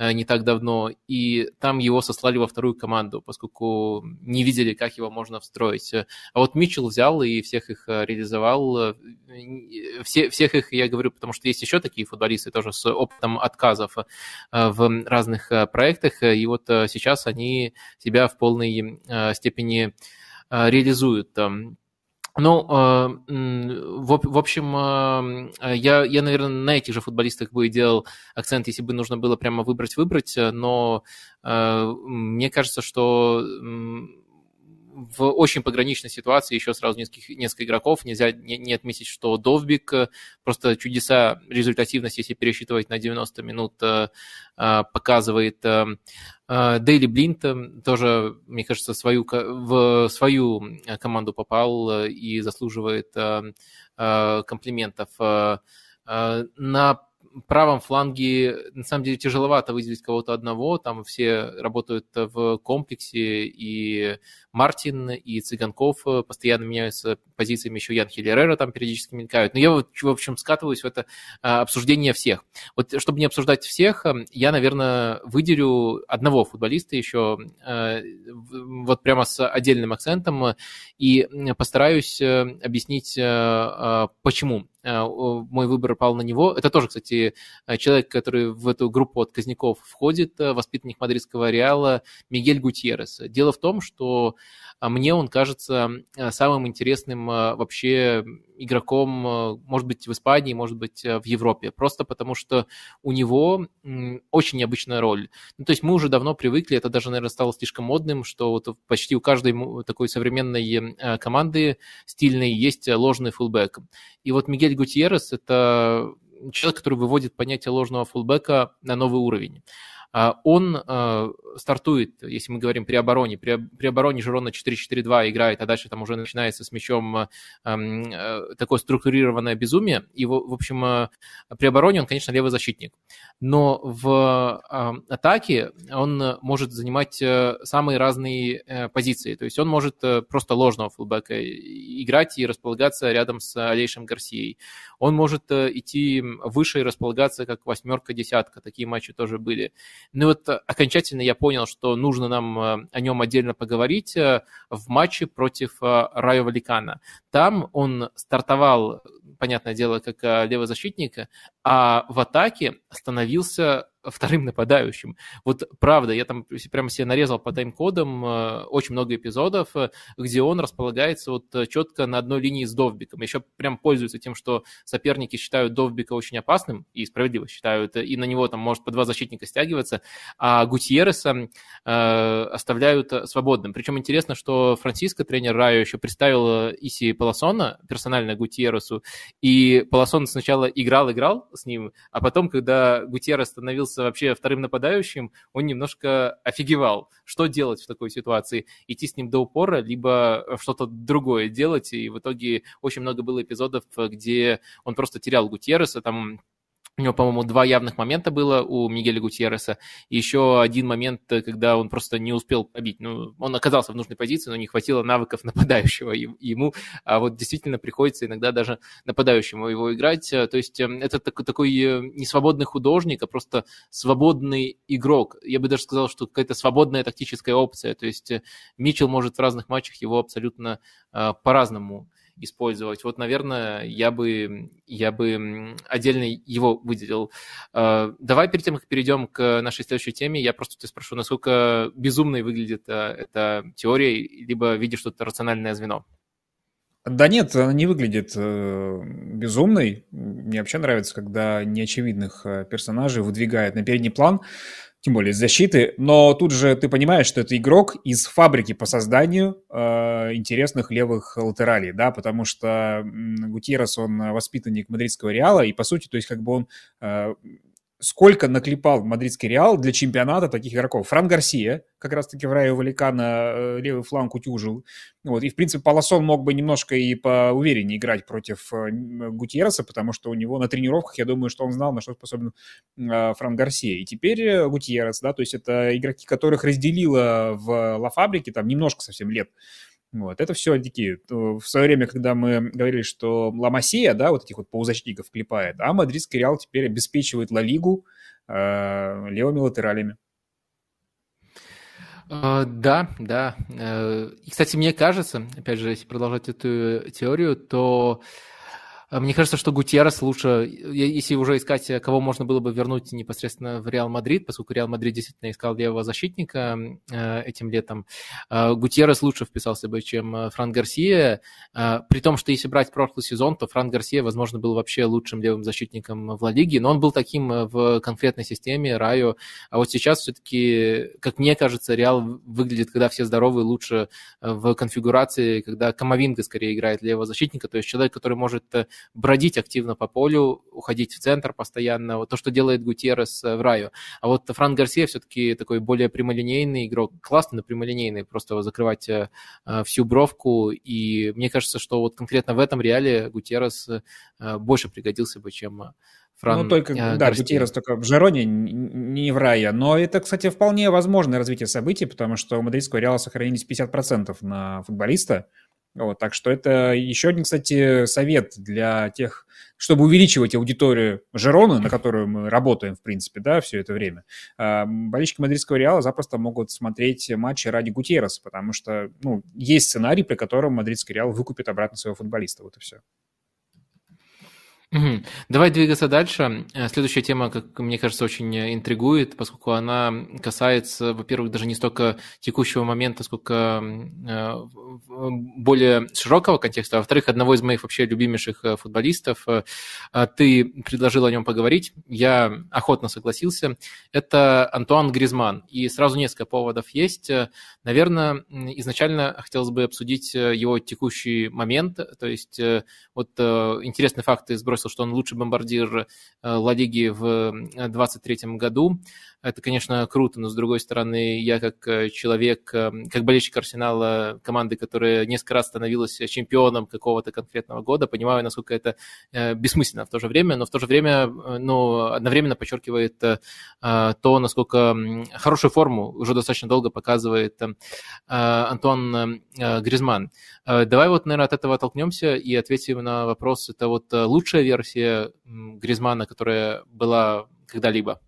не так давно, и там его сослали во вторую команду, поскольку не видели, как его можно встроить. А вот Митчелл взял и всех их э, реализовал. Все, всех их, я говорю, потому что есть еще такие футболисты тоже с опытом отказов э, в разных проектах, и вот сейчас они себя в полной степени реализуют. Ну, в общем, я, я, наверное, на этих же футболистах бы делал акцент, если бы нужно было прямо выбрать-выбрать, но мне кажется, что в очень пограничной ситуации еще сразу несколько, несколько игроков. Нельзя не, не отметить, что Довбик э, просто чудеса результативности, если пересчитывать на 90 минут, э, э, показывает. Дейли Блинт тоже, мне кажется, свою, в свою команду попал и заслуживает комплиментов. На правом фланге, на самом деле, тяжеловато выделить кого-то одного, там все работают в комплексе, и Мартин, и Цыганков постоянно меняются позициями, еще Ян Хиллерера там периодически мелькают. Но я, в общем, скатываюсь в это а, обсуждение всех. Вот чтобы не обсуждать всех, я, наверное, выделю одного футболиста еще, вот прямо с отдельным акцентом, и постараюсь э, объяснить, э, почему. Э, мой выбор пал на него. Это тоже, кстати, э, человек, который в эту группу отказников входит, э, воспитанник мадридского Реала Мигель Гутьеррес. Дело в том, что мне он кажется самым интересным вообще игроком, может быть, в Испании, может быть, в Европе. Просто потому, что у него очень необычная роль. Ну, то есть мы уже давно привыкли, это даже, наверное, стало слишком модным, что вот почти у каждой такой современной команды стильной есть ложный фулбэк. И вот Мигель Гутьеррес – это человек, который выводит понятие ложного фулбэка на новый уровень. А, он а, стартует, если мы говорим при обороне, при, при обороне Жирона 4-4-2 играет, а дальше там уже начинается с мячом а, такое структурированное безумие. И, в общем, при обороне он, конечно, левый защитник. Но в атаке он может занимать э, самые разные э, позиции. То есть он может э, просто ложного фулбэка играть и располагаться рядом с Алейшем Гарсией. Он может идти выше и располагаться как восьмерка-десятка. Такие матчи тоже были. Ну вот э, окончательно я понял, что нужно нам э, о нем отдельно поговорить э, в матче против Райо Валикана. Там он стартовал, понятное дело, как левый защитник, а в атаке становился вторым нападающим. Вот правда, я там прямо себе нарезал по тайм-кодам э, очень много эпизодов, э, где он располагается вот э, четко на одной линии с Довбиком. Еще прям пользуется тем, что соперники считают Довбика очень опасным, и справедливо считают, и на него там может по два защитника стягиваться, а Гутьереса э, оставляют свободным. Причем интересно, что Франциско, тренер Райо, еще представил Иси Паласона персонально Гутьересу, и Паласон сначала играл-играл с ним, а потом, когда Гутьерес становился становился вообще вторым нападающим, он немножко офигевал. Что делать в такой ситуации? Идти с ним до упора, либо что-то другое делать. И в итоге очень много было эпизодов, где он просто терял Гутьерреса, там у него, по-моему, два явных момента было у Мигеля Гутьерреса. Еще один момент, когда он просто не успел побить. Ну, он оказался в нужной позиции, но не хватило навыков нападающего ему. А вот действительно приходится иногда даже нападающему его играть. То есть эм, это такой э, не свободный художник, а просто свободный игрок. Я бы даже сказал, что какая-то свободная тактическая опция. То есть э, Митчелл может в разных матчах его абсолютно э, по-разному использовать. Вот, наверное, я бы, я бы отдельно его выделил. А, давай перед тем, как перейдем к нашей следующей теме, я просто тебя спрошу, насколько безумной выглядит а, эта теория, либо видишь что-то рациональное звено? Да нет, она не выглядит э, безумной. Мне вообще нравится, когда неочевидных э, персонажей выдвигают на передний план тем более защиты, но тут же ты понимаешь, что это игрок из фабрики по созданию э, интересных левых латералей, да, потому что Гутьеррес, он воспитанник мадридского Реала, и по сути, то есть как бы он э, сколько наклепал мадридский Реал для чемпионата таких игроков. Фран Гарсия, как раз-таки в Раю Валикана э, левый фланг утюжил. Вот. И, в принципе, Паласон мог бы немножко и поувереннее играть против э, Гутьерреса, потому что у него на тренировках, я думаю, что он знал, на что способен э, Фран Гарсия. И теперь Гутьеррес, да, то есть это игроки, которых разделило в Ла Фабрике там немножко совсем лет. Вот, это все такие, в свое время, когда мы говорили, что Ламасия, да, вот этих вот полузащитников клепает, а мадридский Реал теперь обеспечивает Ла Лигу э, левыми латералями. Э, да, да. Э, и, кстати, мне кажется, опять же, если продолжать эту теорию, то А мне кажется, что Гутьеррес лучше, если уже искать, кого можно было бы вернуть непосредственно в Реал Мадрид, поскольку Реал Мадрид действительно искал левого защитника э, этим летом, э, Гутьеррес лучше вписался бы, чем э, Фран Гарсия, при том, что если брать прошлый сезон, то Фран Гарсия, возможно, был вообще лучшим левым защитником в Ла Лиге, но он был таким в конкретной системе, Райо, а вот сейчас все-таки, как мне кажется, Реал выглядит, когда все здоровы, лучше в конфигурации, когда Камовинга скорее играет левого защитника, то есть человек, который может бродить активно по полю, уходить в центр постоянно, вот то, что делает Гутьеррес э, в Раю. А вот Франк Гарсия все-таки такой более прямолинейный игрок, классный, но прямолинейный, просто закрывать э, э, всю бровку, и мне кажется, что вот конкретно в этом реале Гутьеррес больше пригодился бы, чем Фран Ну, только, э, да, Гутьеррес только в Жероне, не в Рае. Но это, кстати, вполне возможное развитие событий, потому что у мадридского Реала сохранились 50% на футболиста. Вот, так что это еще один, кстати, совет для тех, чтобы увеличивать аудиторию Жероны, на которую мы работаем, в принципе, да, все это время. А, болельщики мадридского Реала запросто могут смотреть матчи ради Гутьерреса, потому что, ну, есть сценарий, при котором мадридский Реал выкупит обратно своего футболиста. Вот и все. Давай двигаться дальше. Э, следующая тема, как мне кажется, очень интригует, поскольку она касается, во-первых, даже не столько текущего момента, сколько э, более широкого контекста, а во-вторых, одного из моих вообще любимейших э, футболистов. Ты предложил о нем поговорить, я охотно согласился. Это Антуан Гризман. И сразу несколько поводов есть. Наверное, изначально хотелось бы обсудить его текущий момент. То есть вот интересный факт из бросил, что он лучший бомбардир э, Ла Лиги в 2023 э, году. Это, конечно, круто, но, с другой стороны, я как э, человек, как болельщик Арсенала, команды, которая несколько раз становилась чемпионом какого-то конкретного года, понимаю, насколько это бессмысленно в то же время, но в то же время, ну, одновременно подчеркивает то, насколько хорошую форму уже достаточно долго показывает Антуан Гризман. Давай вот, наверное, от этого оттолкнемся и ответим на вопрос, это вот лучшая версия Гризмана, которая была когда-либо?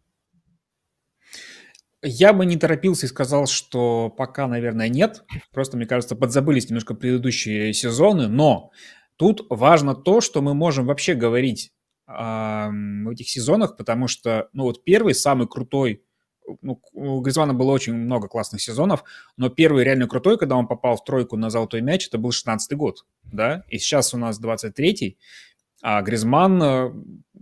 Я бы не торопился и сказал, что пока, наверное, нет. Просто, мне кажется, подзабылись немножко предыдущие сезоны. Но тут важно то, что мы можем вообще говорить э, в этих сезонах, потому что, ну вот первый, самый крутой, ну, у Гризмана было очень много классных сезонов, но первый реально крутой, когда он попал в тройку на золотой мяч, это был 16 год, да, и сейчас у нас 23-й, а Гризман, э,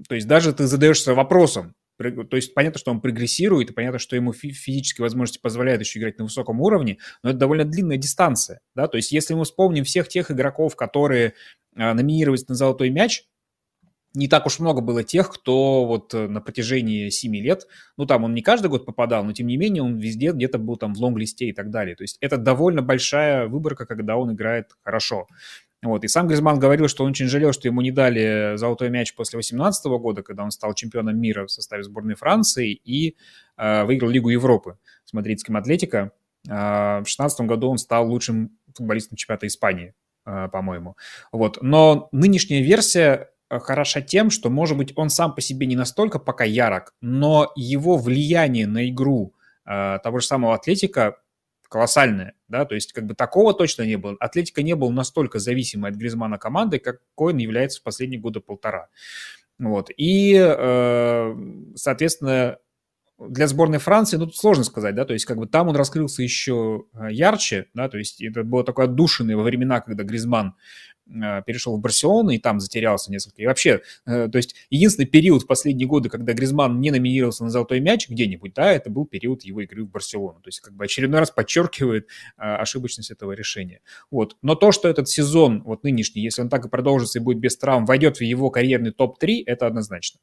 то есть даже ты задаешься вопросом, то есть понятно, что он прогрессирует, и понятно, что ему физические возможности позволяют еще играть на высоком уровне, но это довольно длинная дистанция, да, то есть если мы вспомним всех тех игроков, которые э, номинировались на золотой мяч, не так уж много было тех, кто вот э, на протяжении 7 лет, ну там он не каждый год попадал, но тем не менее он везде где-то был там в лонг-листе и так далее. То есть это довольно большая выборка, когда он играет хорошо. Вот. И сам Гризман говорил, что он очень жалел, что ему не дали золотой мяч после 2018 года, когда он стал чемпионом мира в составе сборной Франции и э, выиграл Лигу Европы с мадридским Атлетико. Э, в 2016 году он стал лучшим футболистом чемпионата Испании, э, по-моему. Вот. Но нынешняя версия э, хороша тем, что, может быть, он сам по себе не настолько пока ярок, но его влияние на игру э, того же самого Атлетика колоссальное, да, то есть как бы такого точно не было. Атлетика не был настолько зависимой от Гризмана командой, какой он является в последние годы полтора. Вот. И, э, соответственно, для сборной Франции, ну, тут сложно сказать, да, то есть как бы там он раскрылся еще э, ярче, да, то есть это было такое отдушенное во времена, когда Гризман перешел в Барселону и там затерялся несколько. И вообще, э, то есть единственный период в последние годы, когда Гризман не номинировался на золотой мяч где-нибудь, да, это был период его игры в Барселону. То есть как бы очередной раз подчеркивает э, ошибочность этого решения. Вот. Но то, что этот сезон, вот нынешний, если он так и продолжится и будет без травм, войдет в его карьерный топ-3, это однозначно.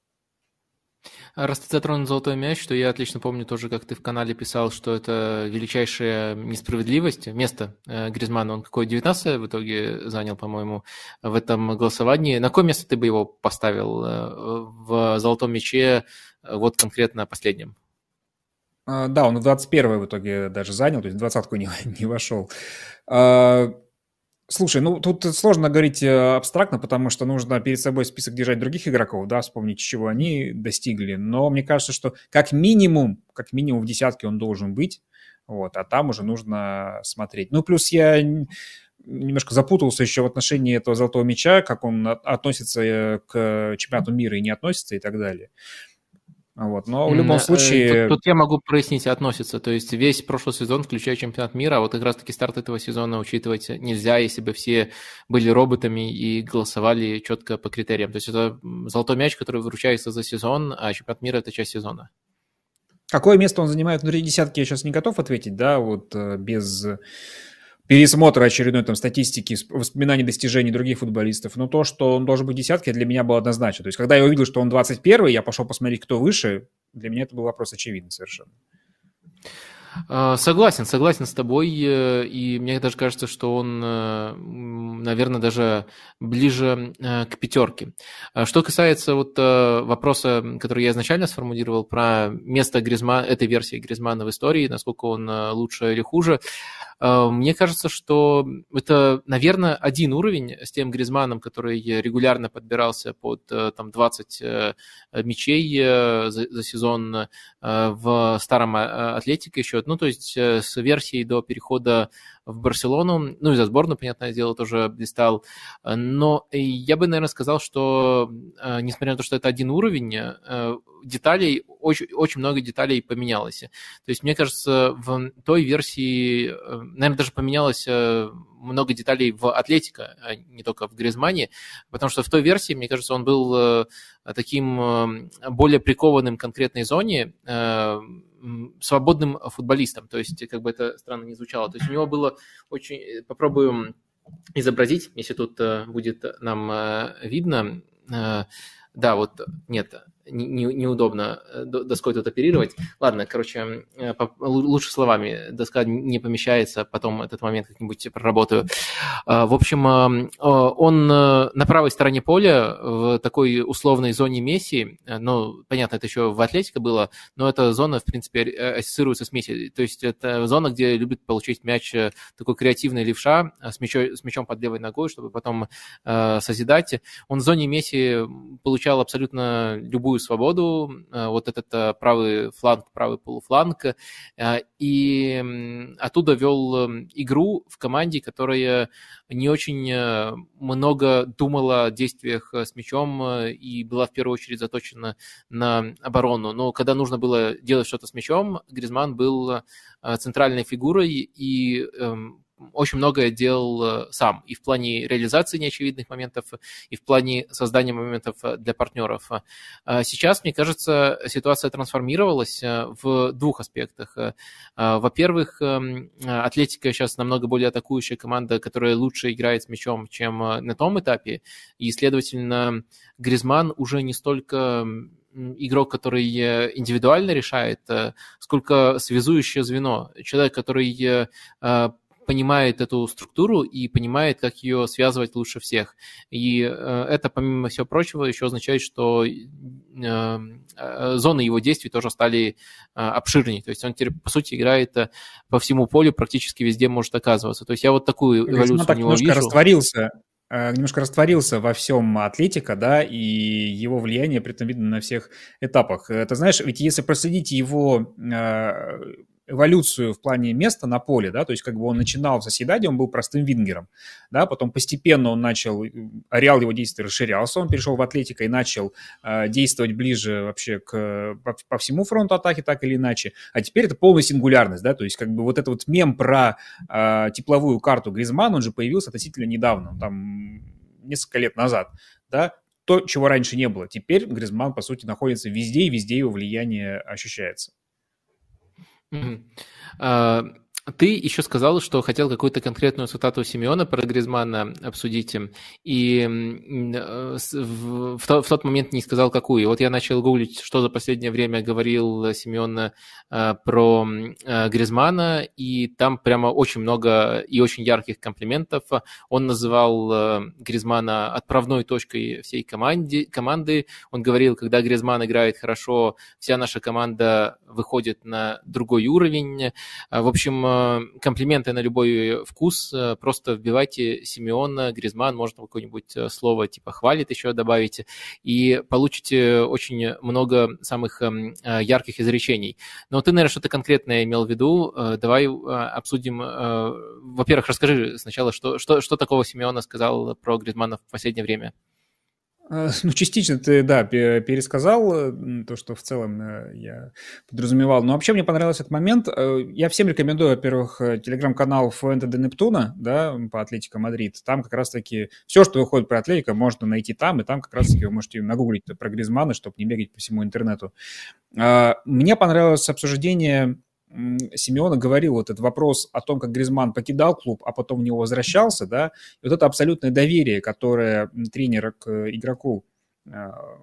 Раз ты затронул золотой мяч, то я отлично помню тоже, как ты в канале писал, что это величайшая несправедливость. Место э, Гризмана, он какое 19 в итоге занял, по-моему, в этом голосовании. На какое место ты бы его поставил э, в золотом мяче, э, вот конкретно последнем? А, да, он в 21 в итоге даже занял, то есть двадцатку не, не вошел. Слушай, ну тут сложно говорить э, абстрактно, потому что нужно перед собой список держать других игроков, да, вспомнить, чего они достигли. Но мне кажется, что как минимум, как минимум в десятке он должен быть, вот, а там уже нужно смотреть. Ну, плюс я немножко запутался еще в отношении этого золотого мяча, как он относится э, к чемпионату мира и не относится и так далее. Вот. Но в любом случае... Тут, тут я могу прояснить, относится. То есть весь прошлый сезон, включая чемпионат мира, а вот как раз-таки старт этого сезона учитывать нельзя, если бы все были роботами и голосовали четко по критериям. То есть это золотой мяч, который выручается за сезон, а чемпионат мира – это часть сезона. Какое место он занимает внутри десятки, я сейчас не готов ответить, да, вот э, без пересмотра очередной там статистики, воспоминаний достижений других футболистов, но то, что он должен быть десятки, для меня было однозначно. То есть, когда я увидел, что он 21 я пошел посмотреть, кто выше, для меня это был вопрос очевидный совершенно. А, согласен, согласен с тобой, э, и мне даже кажется, что он, э, наверное, даже ближе э, к пятерке. А что касается вот вопроса, который я изначально сформулировал про место Гризмана, этой версии Гризмана в истории, насколько он лучше или хуже, мне кажется, что это, наверное, один уровень с тем Гризманом, который регулярно подбирался под э, там, 20 э, мячей за, за сезон в старом Атлетике еще. Ну, то есть с версией до перехода в Барселону, ну и за сборную, понятное дело, тоже блистал. Но я бы, наверное, сказал, что несмотря на то, что это один уровень, деталей, очень, очень много деталей поменялось. То есть, мне кажется, в той версии, э, наверное, даже поменялось э, много деталей в Атлетика, а не только в Гризмане, потому что в той версии, мне кажется, он был э, таким более прикованным конкретной зоне, свободным футболистом. То есть, как бы это странно не звучало. То есть, у него было очень... Попробую изобразить, если тут будет нам видно. Да, вот, нет, не, неудобно э, доской тут оперировать. Ладно, короче, э, лучше словами. Доска не помещается, потом этот момент как-нибудь проработаю. А, в общем, э, он на правой стороне поля в такой условной зоне Месси, ну, понятно, это еще в Атлетике было, но эта зона, в принципе, ассоциируется с Месси. То есть это зона, где любит получить мяч такой креативный левша с, мячом, с мячом под левой ногой, чтобы потом созидать. Он в зоне Месси получал абсолютно любую большую свободу, э, вот этот э, правый фланг, правый полуфланг, э, и оттуда вел игру в команде, которая не очень много думала о действиях с мячом и была в первую очередь заточена на оборону. Но когда нужно было делать что-то с мячом, Гризман был центральной фигурой и эм, очень многое делал э, сам и в плане реализации неочевидных моментов, и в плане создания моментов э, для партнеров. А сейчас, мне кажется, ситуация трансформировалась э, в двух аспектах. Во-первых, эм, Атлетика сейчас намного более атакующая команда, которая лучше играет с мячом, чем на том этапе, и, следовательно, Гризман уже не столько игрок, который индивидуально решает, сколько связующее звено. Человек, который понимает эту структуру и понимает, как ее связывать лучше всех. И э, это, помимо всего прочего, еще означает, что э, э, зоны его действий тоже стали обширнее. То есть он теперь, по сути, играет по всему полю, практически везде может оказываться. То есть я вот такую эволюцию так у него немножко вижу. растворился немножко растворился во всем Атлетика, да, и его влияние при этом видно на всех этапах. Ты знаешь, ведь если проследить его эволюцию в плане места на поле, да, то есть как бы он начинал в Соседаде, он был простым вингером, да, потом постепенно он начал, ареал его действий расширялся, он перешел в Атлетика и начал э, действовать ближе вообще к, по, по всему фронту атаки, так или иначе, а теперь это полная сингулярность, да, то есть как бы вот этот вот мем про э, тепловую карту Гризман, он же появился относительно недавно, там несколько лет назад, да, то, чего раньше не было. Теперь Гризман, по сути, находится везде, и везде его влияние ощущается. Mm-hmm. Uh, Ты еще сказал, что хотел какую-то конкретную цитату Симеона про Гризмана обсудить, и э, в, в тот момент не сказал, какую. Вот я начал гуглить, что за последнее время говорил Симеон э, про э, Гризмана, и там прямо очень много и очень ярких комплиментов. Он называл Гризмана отправной точкой всей команде, команды. Он говорил, когда Гризман играет хорошо, вся наша команда выходит на другой уровень. В общем, комплименты на любой вкус. Просто вбивайте Симеона, Гризман, можно какое-нибудь слово типа «хвалит» еще добавите, и получите очень много самых эм, ярких изречений. Но ты, наверное, что-то конкретное имел в виду. Давай обсудим. Во-первых, расскажи сначала, что, что, что такого Симеона сказал про Гризмана в последнее время? Э, ну, частично ты, да, пересказал э, то, что в целом э, я подразумевал. Но вообще мне понравился этот момент. Я всем рекомендую, во-первых, телеграм-канал Фуэнте де Нептуна, да, по Атлетико Мадрид. Там как раз-таки все, что выходит про Атлетико, можно найти там, и там как раз-таки вы можете нагуглить про Гризмана, чтобы не бегать по всему интернету. Мне понравилось обсуждение Симеоне говорил вот этот вопрос о том, как Гризман покидал клуб, а потом в него возвращался, да, и вот это абсолютное доверие, которое тренер к игроку а,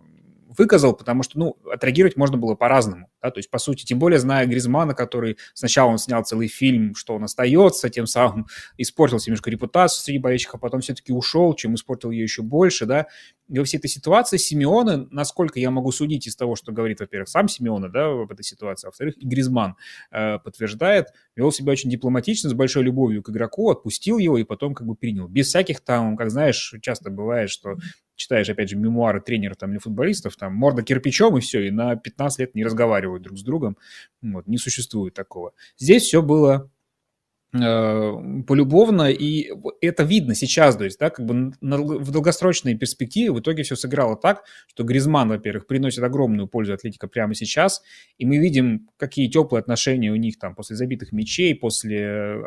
выказал, потому что, ну, отреагировать можно было по-разному, да, то есть, по сути, тем более, зная Гризмана, который сначала он снял целый фильм, что он остается, тем самым испортил немножко репутацию среди болельщиков, а потом все-таки ушел, чем испортил ее еще больше, да, во всей этой ситуации Симеона, насколько я могу судить из того, что говорит, во-первых, сам Симеона, да, в этой ситуации, а во-вторых, и Гризман э, подтверждает, вел себя очень дипломатично, с большой любовью к игроку, отпустил его и потом как бы принял. Без всяких там, как знаешь, часто бывает, что читаешь, опять же, мемуары тренера там или футболистов, там морда кирпичом и все, и на 15 лет не разговаривают друг с другом. Вот, не существует такого. Здесь все было полюбовно, и это видно сейчас, то есть, да, как бы в долгосрочной перспективе в итоге все сыграло так, что Гризман, во-первых, приносит огромную пользу Атлетика прямо сейчас, и мы видим, какие теплые отношения у них там после забитых мячей, после э,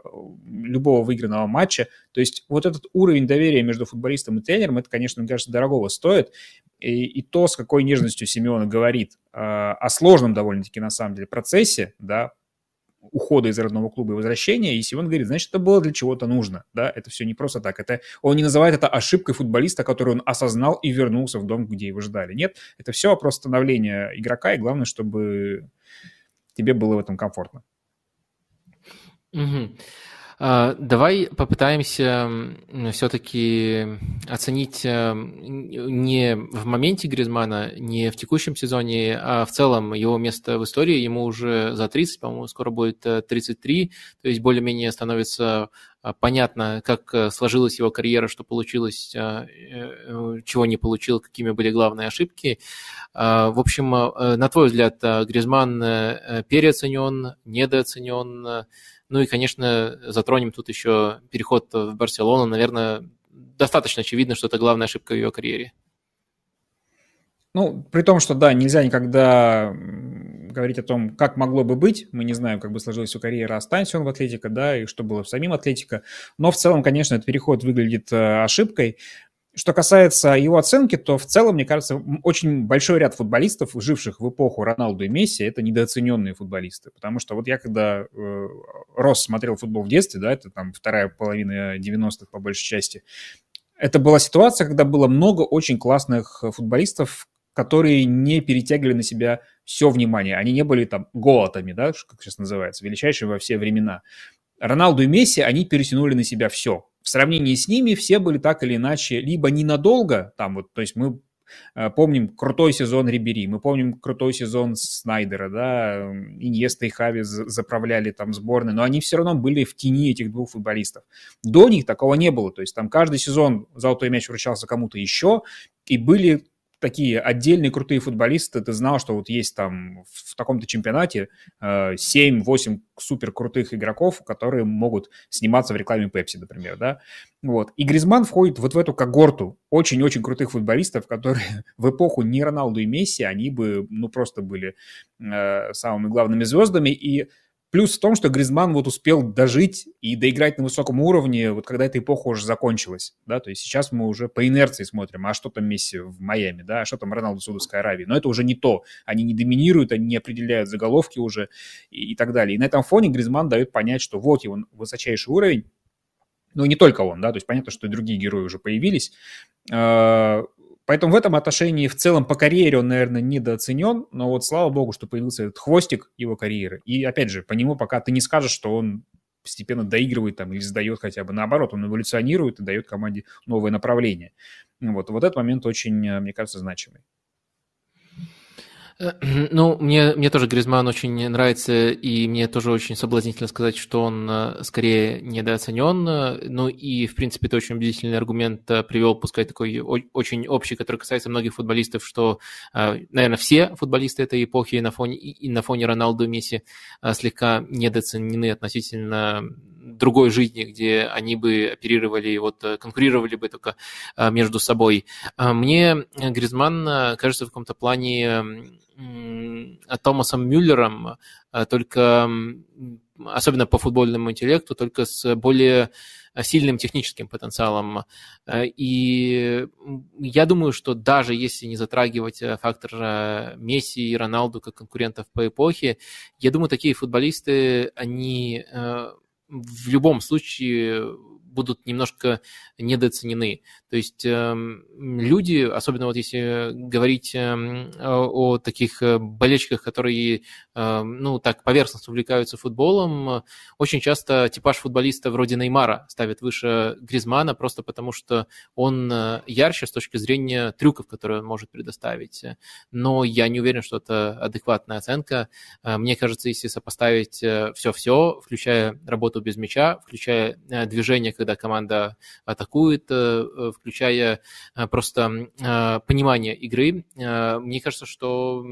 любого выигранного матча, то есть вот этот уровень доверия между футболистом и тренером, это, конечно, мне кажется, дорогого стоит, и, и то, с какой нежностью Симеона говорит э, о сложном довольно-таки, на самом деле, процессе, да, ухода из родного клуба и возвращения, и Симон говорит, значит, это было для чего-то нужно, да, это все не просто так, это, он не называет это ошибкой футболиста, которую он осознал и вернулся в дом, где его ждали, нет, это все вопрос становления игрока, и главное, чтобы тебе было в этом комфортно. Угу. А, давай попытаемся все-таки оценить э, не в моменте Гризмана, не в текущем сезоне, а в целом его место в истории. Ему уже за 30, по-моему, скоро будет 33, э, то есть более-менее становится а, понятно, как э, сложилась его карьера, что получилось, чего не получил, какими были главные ошибки. А, в общем, на твой взгляд, Гризман переоценен, недооценен, ну и, конечно, затронем тут еще переход в Барселону. Наверное, достаточно очевидно, что это главная ошибка в ее карьере. Ну, при том, что, да, нельзя никогда говорить о том, как могло бы быть. Мы не знаем, как бы сложилась его карьера, останься он в Атлетико, да, и что было в самим Атлетико. Но в целом, конечно, этот переход выглядит э, ошибкой. Что касается его оценки, то в целом, мне кажется, очень большой ряд футболистов, живших в эпоху Роналду и Месси, это недооцененные футболисты. Потому что вот я когда э, рос, смотрел футбол в детстве, да, это там вторая половина 90-х по большей части, это была ситуация, когда было много очень классных футболистов, которые не перетягивали на себя все внимание. Они не были там голотами, да, как сейчас называется, величайшими во все времена. Роналду и Месси, они перетянули на себя все в сравнении с ними все были так или иначе либо ненадолго, там вот, то есть мы э, помним крутой сезон Рибери, мы помним крутой сезон Снайдера, да, Иньеста и Хави заправляли там сборные, но они все равно были в тени этих двух футболистов. До них такого не было, то есть там каждый сезон золотой мяч вручался кому-то еще, и были такие отдельные крутые футболисты, ты знал, что вот есть там в таком-то чемпионате 7-8 э, супер крутых игроков, которые могут сниматься в рекламе Pepsi, например, да, вот. И Гризман входит вот в эту когорту очень-очень крутых футболистов, которые в эпоху не Роналду и Месси, они бы, ну, просто были э, самыми главными звездами, и Плюс в том, что Гризман вот успел дожить и доиграть на высоком уровне, вот когда эта эпоха уже закончилась, да, то есть сейчас мы уже по инерции смотрим, а что там Месси в Майами, да, а что там Роналду в Саудовской Аравии, но это уже не то, они не доминируют, они не определяют заголовки уже и, и так далее. И на этом фоне Гризман дает понять, что вот его высочайший уровень, ну не только он, да, то есть понятно, что и другие герои уже появились, а, Поэтому в этом отношении в целом по карьере он, наверное, недооценен, но вот слава богу, что появился этот хвостик его карьеры. И опять же, по нему пока ты не скажешь, что он постепенно доигрывает там или сдает хотя бы. Наоборот, он эволюционирует и дает команде новое направление. Вот, вот этот момент очень, мне кажется, значимый. Э, ну, мне, мне тоже Гризман очень нравится, и мне тоже очень соблазнительно сказать, что он э, скорее недооценен. Ну и, в принципе, это очень убедительный аргумент привел, пускай такой очень общий, который касается многих футболистов, что, наверное, все футболисты этой эпохи на фоне, и на фоне Роналду и Месси слегка недооценены относительно другой жизни, где они бы оперировали, вот конкурировали бы только между собой. Мне Гризман кажется в каком-то плане Томасом Мюллером, а, только особенно по футбольному интеллекту, только с более сильным техническим потенциалом. А, и я думаю, что даже если не затрагивать э, фактор э, Месси и Роналду как конкурентов по эпохе, я думаю, такие футболисты, они э, в любом случае будут немножко недооценены. То есть эм, люди, особенно вот если говорить эм, о, таких э, болельщиках, которые, эм, ну, так поверхностно увлекаются футболом, очень часто типаж футболиста вроде Неймара ставят выше Гризмана просто потому, что он э, ярче с точки зрения трюков, которые он может предоставить. Но я не уверен, что это адекватная оценка. Э, мне кажется, если сопоставить все-все, включая работу без мяча, включая движение, когда когда команда атакует, э, включая э, просто э, понимание игры. Мне кажется, что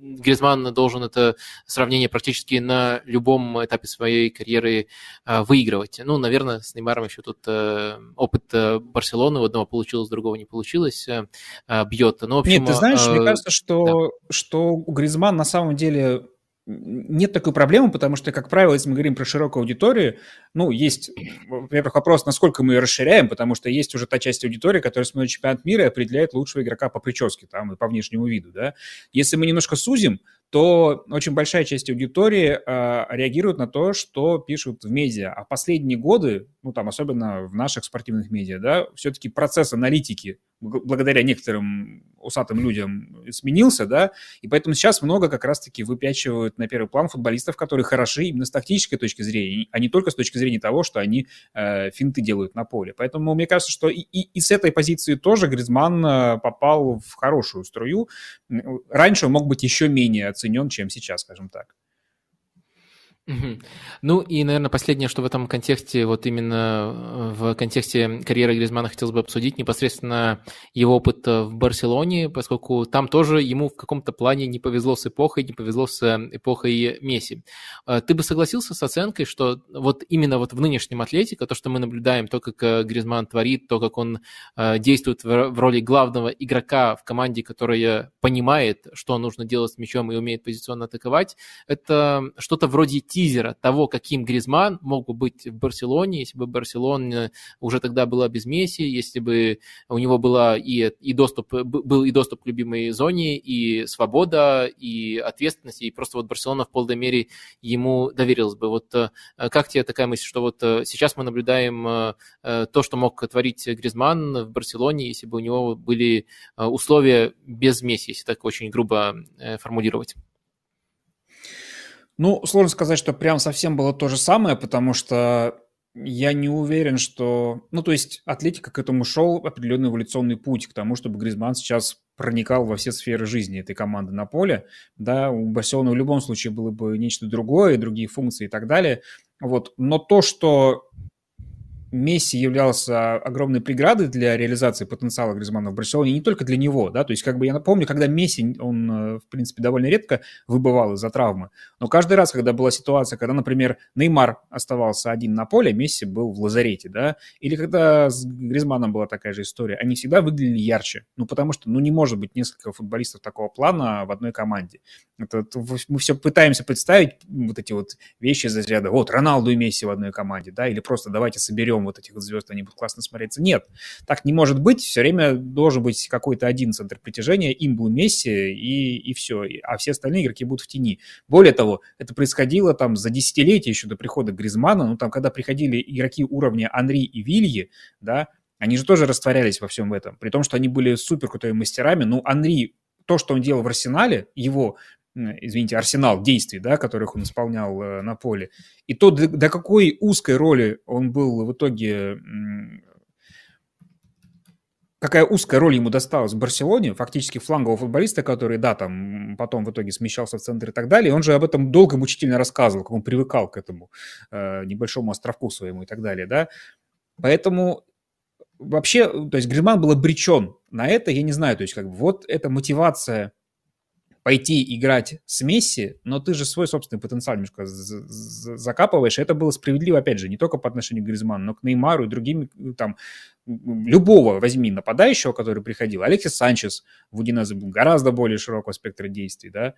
Гризман должен это сравнение практически на любом этапе своей карьеры выигрывать. Ну, наверное, с Неймаром еще тут опыт Барселоны, у одного получилось, другого не получилось, бьет. Но, в общем, Нет, ты знаешь, мне кажется, что, да. что у Гризман на самом деле нет такой проблемы, потому что, как правило, если мы говорим про широкую аудиторию, ну, есть, во-первых, вопрос, насколько мы ее расширяем, потому что есть уже та часть аудитории, которая смотрит чемпионат мира и определяет лучшего игрока по прическе там и по внешнему виду, да. Если мы немножко сузим, то очень большая часть аудитории э, реагирует на то, что пишут в медиа. А последние годы, ну там особенно в наших спортивных медиа, да, все-таки процесс аналитики благодаря некоторым усатым людям сменился, да, и поэтому сейчас много как раз-таки выпячивают на первый план футболистов, которые хороши именно с тактической точки зрения, а не только с точки зрения того, что они э, финты делают на поле. Поэтому мне кажется, что и, и, и с этой позиции тоже Гризман э, попал в хорошую струю. Раньше он мог быть еще менее оценен, чем сейчас, скажем так. Ну и, наверное, последнее, что в этом контексте, вот именно э, в контексте карьеры Гризмана хотелось бы обсудить, непосредственно его опыт э, в Барселоне, поскольку там тоже ему в каком-то плане не повезло с эпохой, не повезло с э, эпохой Месси. Ты бы согласился с оценкой, что вот именно вот в нынешнем Атлетике, то, что мы наблюдаем, то, как Гризман творит, то, как он действует в роли главного игрока в команде, которая понимает, что нужно делать с мячом и умеет позиционно атаковать, это что-то вроде тизера того, каким Гризман мог бы быть в Барселоне, если бы Барселона уже тогда была без Месси, если бы у него была и, и доступ, был и доступ к любимой зоне, и свобода, и ответственность, и просто вот Барселона в полной мере ему доверилась бы. Вот э, как тебе такая мысль, что вот э, сейчас мы наблюдаем э, то, что мог творить Гризман в Барселоне, если бы у него были условия без Месси, если так очень грубо формулировать? Ну, сложно сказать, что прям совсем было то же самое, потому что я не уверен, что... Ну, то есть Атлетика к этому шел определенный эволюционный путь, к тому, чтобы Гризман сейчас проникал во все сферы жизни этой команды на поле. Да, у Барселоны в любом случае было бы нечто другое, другие функции и так далее. Вот. Но то, что Месси являлся огромной преградой для реализации потенциала Гризмана в Барселоне, не только для него, да, то есть как бы я напомню, когда Месси, он, э, в принципе, довольно редко выбывал из-за травмы, но каждый раз, когда была ситуация, когда, например, Неймар оставался один на поле, Месси был в лазарете, да, или когда с Гризманом была такая же история, они всегда выглядели ярче, ну, потому что, ну, не может быть несколько футболистов такого плана в одной команде. Это, мы все пытаемся представить вот эти вот вещи из ряда, вот, Роналду и Месси в одной команде, да, или просто давайте соберем вот этих звезд, они будут классно смотреться. Нет, так не может быть. Все время должен быть какой-то один центр притяжения, им был Месси, и, и все. А все остальные игроки будут в тени. Более того, это происходило там за десятилетия еще до прихода Гризмана, ну там, когда приходили игроки уровня Анри и Вильи, да, они же тоже растворялись во всем этом, при том, что они были супер крутыми мастерами. Ну, Анри, то, что он делал в Арсенале, его извините, арсенал действий, да, которых он исполнял э, на поле, и то, до, до какой узкой роли он был в итоге, какая узкая роль ему досталась в Барселоне, фактически флангового футболиста, который, да, там потом в итоге смещался в центр и так далее. он же об этом долго мучительно рассказывал, как он привыкал к этому э, небольшому островку своему и так далее, да. Поэтому вообще, то есть Гризман был обречен на это, я не знаю, то есть как бы вот эта мотивация пойти играть с Месси, но ты же свой собственный потенциал немножко закапываешь. Это было справедливо, опять же, не только по отношению к Гризману, но к Неймару и другим, там, любого возьми нападающего, который приходил. Алексис Санчес в Удинезе был гораздо более широкого спектра действий, да,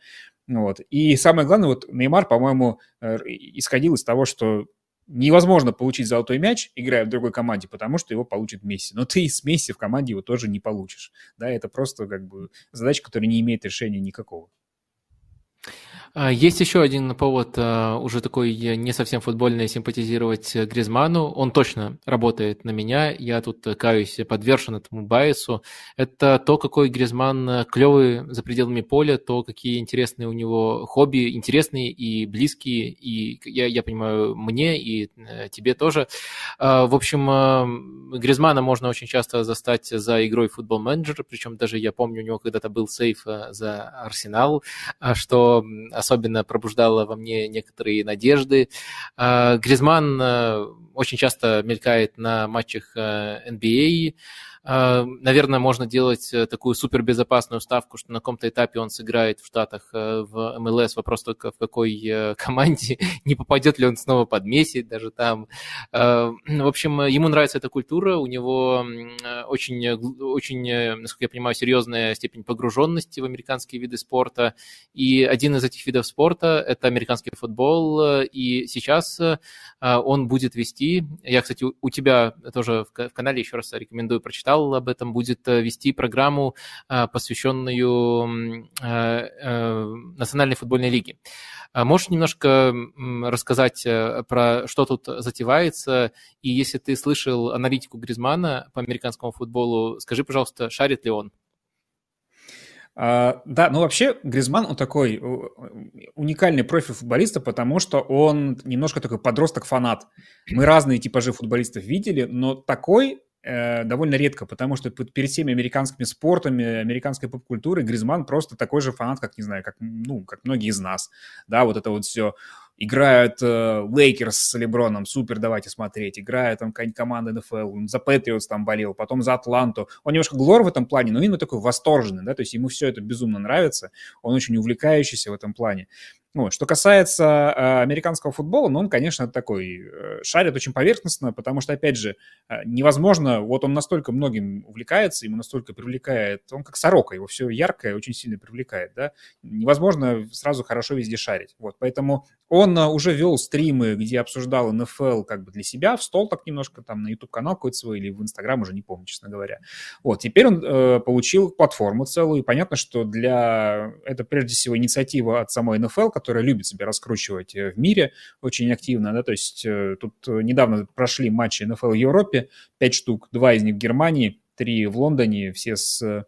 вот. И самое главное, вот Неймар, по-моему, э, исходил из того, что невозможно получить золотой мяч, играя в другой команде, потому что его получит Месси. Но ты с Месси в команде его тоже не получишь. Да, это просто как бы задача, которая не имеет решения никакого. А, есть еще один повод а, уже такой не совсем футбольный симпатизировать Гризману. Он точно работает на меня. Я тут каюсь подвержен этому байсу. Это то, какой Гризман клевый за пределами поля, то, какие интересные у него хобби, интересные и близкие, и я, я понимаю, мне и э, тебе тоже. А, в общем, Гризмана можно очень часто застать за игрой в футбол менеджер, причем даже я помню, у него когда-то был сейф э, за Арсенал, что особенно пробуждало во мне некоторые надежды. А, Гризман э, очень часто мелькает на матчах NBA, э, наверное, можно делать э, такую супербезопасную ставку, что на каком-то этапе он сыграет в Штатах э, в МЛС. Вопрос только в какой э, команде, не попадет ли он снова под Месси даже там. А, в общем, ему нравится эта культура, у него очень, очень, насколько я понимаю, серьезная степень погруженности в американские виды спорта. И один из этих видов спорта – это американский футбол. И сейчас он будет вести, я, кстати, у тебя тоже в канале еще раз рекомендую прочитать, читал об этом, будет э, вести программу, э, посвященную э, Национальной футбольной лиге. А можешь немножко рассказать про что тут затевается? И если ты слышал аналитику Гризмана по американскому футболу, скажи, пожалуйста, шарит ли он? Э, да, ну вообще Гризман, он такой уникальный профиль футболиста, потому что он немножко такой подросток-фанат. Мы разные типажи футболистов видели, но такой довольно редко, потому что перед всеми американскими спортами, американской поп-культурой Гризман просто такой же фанат, как, не знаю, как, ну, как многие из нас, да, вот это вот все играют э, Лейкерс с Леброном, супер, давайте смотреть, играет там какая-нибудь команда НФЛ, он за Патриотс там болел, потом за Атланту. Он немножко глор в этом плане, но именно такой восторженный, да, то есть ему все это безумно нравится, он очень увлекающийся в этом плане. Вот. Что касается э, американского футбола, ну, он, конечно, такой э, шарит очень поверхностно, потому что, опять же, э, невозможно, вот он настолько многим увлекается, ему настолько привлекает, он как сорока, его все яркое очень сильно привлекает, да, невозможно сразу хорошо везде шарить, вот, поэтому он уже вел стримы, где обсуждал НФЛ как бы для себя, в стол так немножко, там, на YouTube-канал какой-то свой или в Инстаграм, уже не помню, честно говоря. Вот, теперь он э, получил платформу целую, и понятно, что для, это прежде всего инициатива от самой НФЛ, которая любит себя раскручивать э, в мире очень активно, да, то есть э, тут э, недавно прошли матчи НФЛ в Европе, пять штук, два из них в Германии, три в Лондоне, все с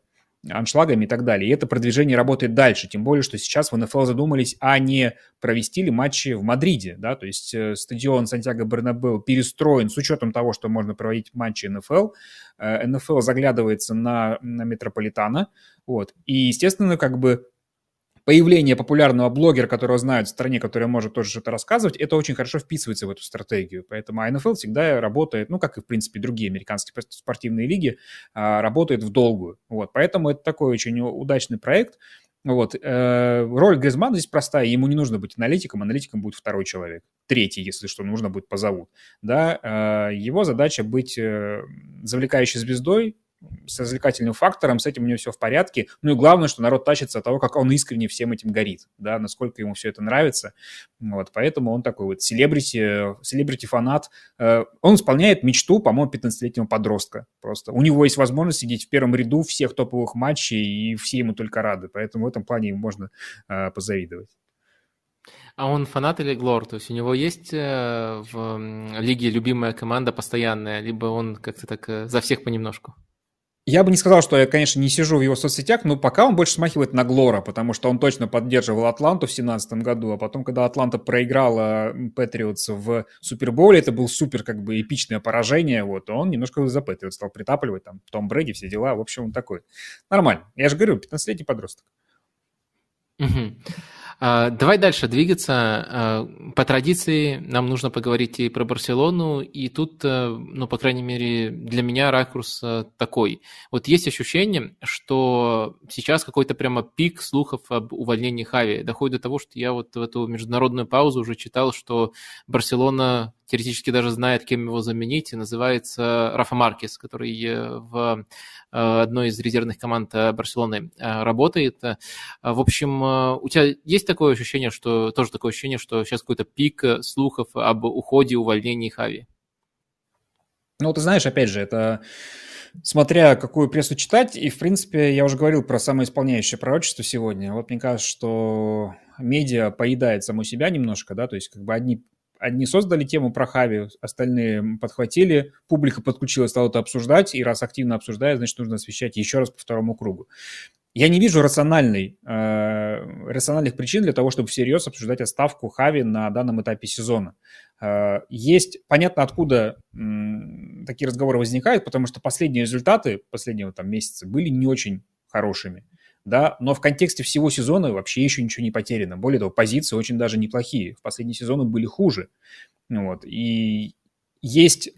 аншлагами и так далее. И это продвижение работает дальше, тем более, что сейчас в НФЛ задумались, а не провести ли матчи в Мадриде, да, то есть стадион Сантьяго Бернабеу перестроен с учетом того, что можно проводить матчи НФЛ. НФЛ заглядывается на, на Метрополитана, вот, и, естественно, как бы появление популярного блогера, которого знают в стране, который может тоже что-то рассказывать, это очень хорошо вписывается в эту стратегию. Поэтому НФЛ всегда работает, ну, как и, в принципе, другие американские спортивные лиги, а, работает в долгую. Вот, поэтому это такой очень удачный проект. Вот. Э, роль Гризмана здесь простая. Ему не нужно быть аналитиком. Аналитиком будет второй человек. Третий, если что, нужно будет позовут. Да? Э, его задача быть э, завлекающей звездой, с развлекательным фактором, с этим у него все в порядке. Ну и главное, что народ тащится от того, как он искренне всем этим горит, да, насколько ему все это нравится. Вот, поэтому он такой вот селебрити, селебрити-фанат. Э, он исполняет мечту, по-моему, 15-летнего подростка просто. У него есть возможность сидеть в первом ряду всех топовых матчей, и все ему только рады. Поэтому в этом плане ему можно э, позавидовать. А он фанат или глор? То есть у него есть э, в лиге любимая команда постоянная, либо он как-то так за всех понемножку? Я бы не сказал, что я, конечно, не сижу в его соцсетях, но пока он больше смахивает на Глора, потому что он точно поддерживал Атланту в 2017 году, а потом, когда Атланта проиграла Патриотс в Суперболе, это был супер как бы эпичное поражение, вот, он немножко за Патриот стал притапливать, там, Том Брэди, все дела, в общем, он такой. Нормально. Я же говорю, 15-летний подросток. Угу. Давай дальше двигаться. А, по традиции нам нужно поговорить и про Барселону, и тут, э, ну, по крайней мере, для меня ракурс э, такой. Вот есть ощущение, что сейчас какой-то прямо пик слухов об увольнении Хави. Доходит до того, что я вот в эту международную паузу уже читал, что Барселона теоретически даже знает, кем его заменить, называется Рафа Маркес, который э, в э, одной из резервных команд э, Барселоны работает. В общем, у тебя есть такое ощущение, что тоже такое ощущение, что сейчас какой-то пик слухов об уходе, увольнении Хави? Ну, ты знаешь, опять же, это смотря какую прессу читать, и, в принципе, я уже говорил про самоисполняющее пророчество сегодня. Вот мне кажется, что медиа поедает саму себя немножко, да, то есть как бы одни одни создали тему про Хави, остальные подхватили, публика подключилась, стала это обсуждать, и раз активно обсуждает, значит, нужно освещать еще раз по второму кругу. Я не вижу рациональной, э, рациональных причин для того, чтобы всерьез обсуждать отставку Хави на данном этапе сезона. Э, есть, понятно, откуда м, такие разговоры возникают, потому что последние результаты последнего там месяца были не очень хорошими да, но в контексте всего сезона вообще еще ничего не потеряно. Более того, позиции очень даже неплохие. В последние сезоны были хуже. Вот. И есть,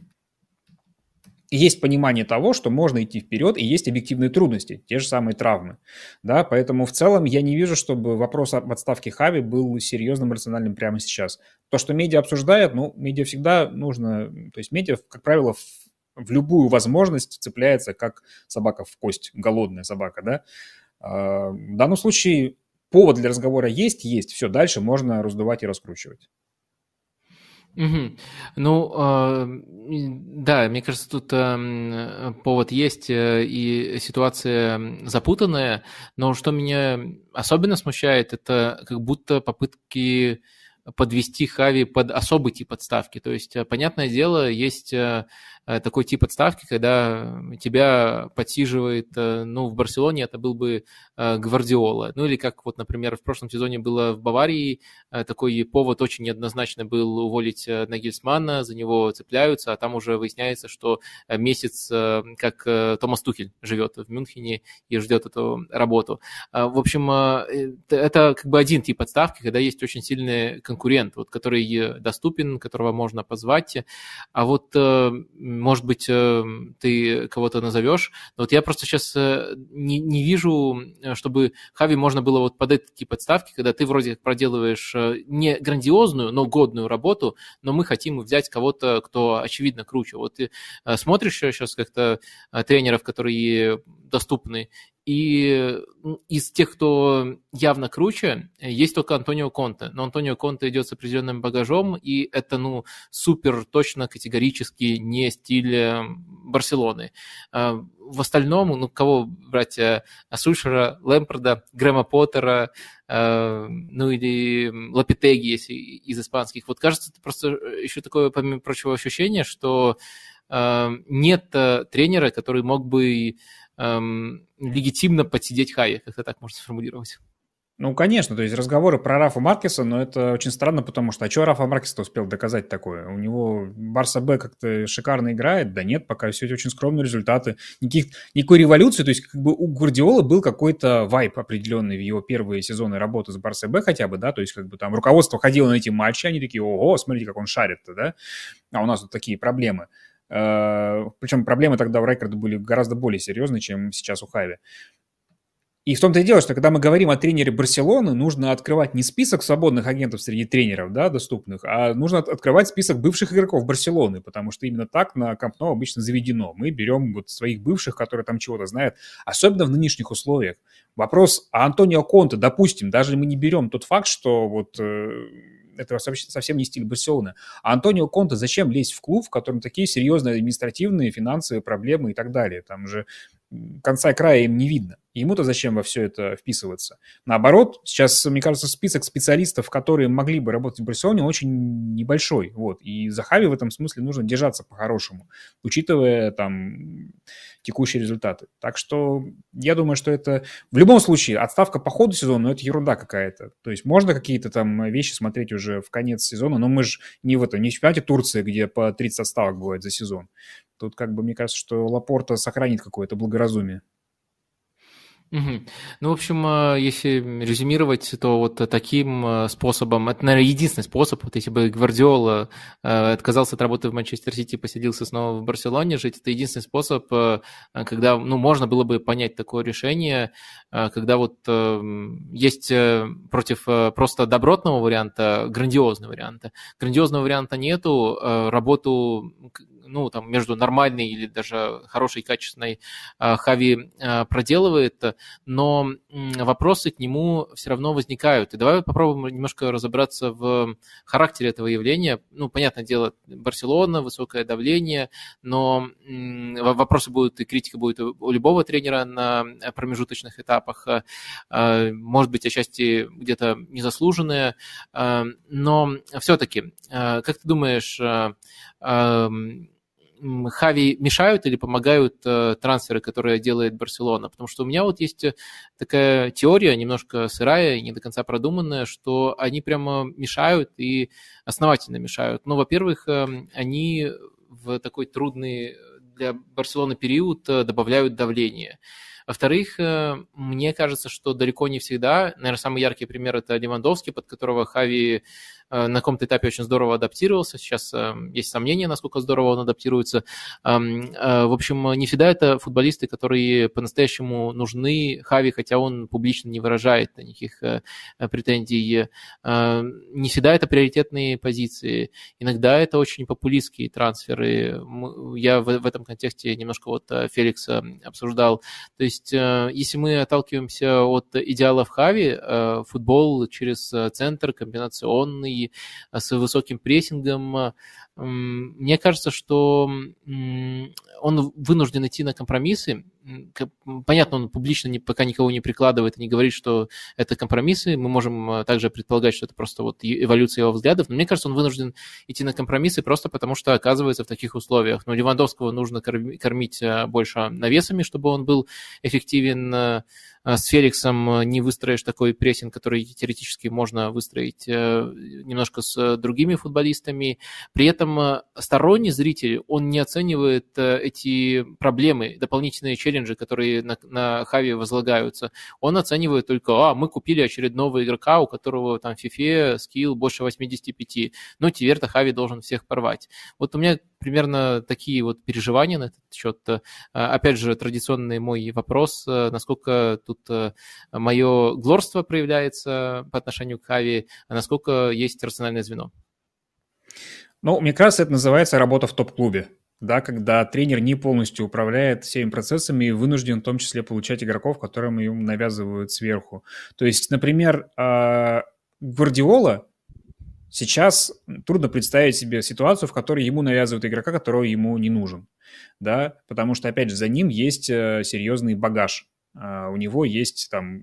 есть понимание того, что можно идти вперед, и есть объективные трудности, те же самые травмы. Да, поэтому в целом я не вижу, чтобы вопрос об отставке Хави был серьезным, рациональным прямо сейчас. То, что медиа обсуждает, ну, медиа всегда нужно... То есть медиа, как правило, в, в любую возможность цепляется, как собака в кость, голодная собака, да, в данном случае повод для разговора есть, есть. Все, дальше можно раздувать и раскручивать. Угу. Ну, э, да, мне кажется, тут э, повод есть э, и ситуация запутанная, но что меня особенно смущает, это как будто попытки подвести Хави под особый тип отставки. То есть, э, понятное дело, есть э, такой тип отставки, когда тебя подсиживает, ну, в Барселоне это был бы Гвардиола. Ну, или как вот, например, в прошлом сезоне было в Баварии, такой повод очень неоднозначно был уволить Нагельсмана, за него цепляются, а там уже выясняется, что месяц, как Томас Тухель живет в Мюнхене и ждет эту работу. В общем, это как бы один тип отставки, когда есть очень конкуренты конкурент, вот, который доступен, которого можно позвать. А вот, э, может быть, э, ты кого-то назовешь, но вот я просто сейчас э, не, не вижу, чтобы Хави можно было вот под эти подставки, когда ты вроде проделываешь не грандиозную, но годную работу, но мы хотим взять кого-то, кто очевидно круче. Вот ты смотришь сейчас как-то тренеров, которые доступны, и из тех, кто явно круче, есть только Антонио Конте. Но Антонио Конте идет с определенным багажом, и это, ну, супер точно, категорически не стиль э, Барселоны. А, в остальном, ну, кого брать? Э, Сульшера, Лэмпорда, Грэма Поттера, э, ну, или Лапитеги, если из испанских. Вот кажется, это просто еще такое, помимо прочего, ощущение, что нет тренера, который мог бы эм, легитимно подсидеть Хави, как это так можно сформулировать. Ну, конечно, то есть разговоры про Рафа Маркеса, но это очень странно, потому что а что Рафа Маркес успел доказать такое? У него Барса Б как-то шикарно играет? Да нет, пока все очень скромные результаты. Никаких, никакой революции, то есть как бы у Гвардиола был какой-то вайп определенный в его первые сезоны работы с Барса Б хотя бы, да, то есть как бы там руководство ходило на эти матчи, они такие, ого, смотрите, как он шарит-то, да, а у нас тут такие проблемы. Э, Причем проблемы тогда у Райкарда были гораздо более серьезные, чем сейчас у Хави. И в том-то и дело, что когда мы говорим о тренере Барселоны, нужно открывать не список свободных агентов среди тренеров, да, доступных, а нужно открывать список бывших игроков Барселоны, потому что именно так на Кампно обычно заведено. Мы берем вот своих бывших, которые там чего-то знают, особенно в нынешних условиях. Вопрос, а Антонио Конте, допустим, даже мы не берем тот факт, что вот э, это совсем не стиль Барселоны. А Антонио Конте зачем лезть в клуб, в котором такие серьезные административные, финансовые проблемы и так далее? Там же конца и края им не видно. Ему-то зачем во все это вписываться? Наоборот, сейчас, мне кажется, список специалистов, которые могли бы работать в Барселоне, очень небольшой. Вот. И за Хави в этом смысле нужно держаться по-хорошему, учитывая там текущие результаты. Так что я думаю, что это в любом случае отставка по ходу сезона, но это ерунда какая-то. То есть можно какие-то там вещи смотреть уже в конец сезона, но мы же не в этом, не в чемпионате Турции, где по 30 отставок бывает за сезон. Тут как бы мне кажется, что Лапорта сохранит какое-то благоразумие. Угу. Ну, в общем, э, если резюмировать, то вот таким э, способом, это, наверное, единственный способ, вот если бы Гвардиола э, отказался от работы в Манчестер Сити, поселился снова в Барселоне жить, это единственный способ, когда, ну, можно было бы понять такое решение, когда вот есть против просто добротного варианта грандиозного варианта. Грандиозного варианта нету, работу ну, там, между нормальной или даже хорошей, качественной Хави проделывает, но вопросы к нему все равно возникают. И давай попробуем немножко разобраться в характере этого явления. Ну, понятное дело, Барселона, высокое давление, но вопросы будут, и критика будет у любого тренера на промежуточных этапах. А, может быть, отчасти где-то незаслуженные, но все-таки, как ты думаешь, Хави мешают или помогают э, трансферы, которые делает Барселона? Потому что у меня вот есть э, такая теория, немножко сырая и не до конца продуманная, что они прямо мешают и основательно мешают. Ну, во-первых, э, они в такой трудный для Барселоны период добавляют давление. Во-вторых, мне кажется, что далеко не всегда, наверное, самый яркий пример это Левандовский, под которого Хави Э, на каком-то этапе очень здорово адаптировался. Сейчас э, есть сомнения, насколько здорово он адаптируется. Эм, э, в общем, не всегда это футболисты, которые по-настоящему нужны Хави, хотя он публично не выражает никаких претензий. Не всегда это приоритетные позиции. Иногда это очень популистские трансферы. Я в этом контексте немножко вот Феликса обсуждал. То есть, если мы отталкиваемся от идеалов Хави, футбол через центр комбинационный, Э, с высоким прессингом. Э, мне кажется, что он вынужден идти на компромиссы. Понятно, он публично пока никого не прикладывает и не говорит, что это компромиссы. Мы можем э, также предполагать, что это просто вот эволюция его взглядов. Но мне кажется, он вынужден идти на компромиссы просто потому, что оказывается в таких условиях. Но Левандовского нужно кормить больше навесами, чтобы он был эффективен Э, с Феликсом э, не выстроишь такой прессинг, который теоретически можно выстроить э, немножко с другими футболистами. При этом сторонний зритель, он не оценивает эти проблемы, дополнительные челленджи, которые на, на Хави возлагаются. Он оценивает только, а, мы купили очередного игрока, у которого там в FIFA скилл больше 85. Ну, теперь-то Хави должен всех порвать. Вот у меня примерно такие вот переживания на этот счет. Опять же, традиционный мой вопрос, насколько тут э, мое глорство проявляется по отношению к Хави, а насколько есть рациональное звено. Ну, мне кажется, это называется работа в топ-клубе. Да, когда тренер не полностью управляет всеми процессами и вынужден в том числе получать игроков, которым ему навязывают сверху. То есть, например, а, Гвардиола сейчас трудно представить себе ситуацию, в которой ему навязывают игрока, которого ему не нужен. Да, потому что, опять же, за ним есть э, серьезный багаж. А, у него есть там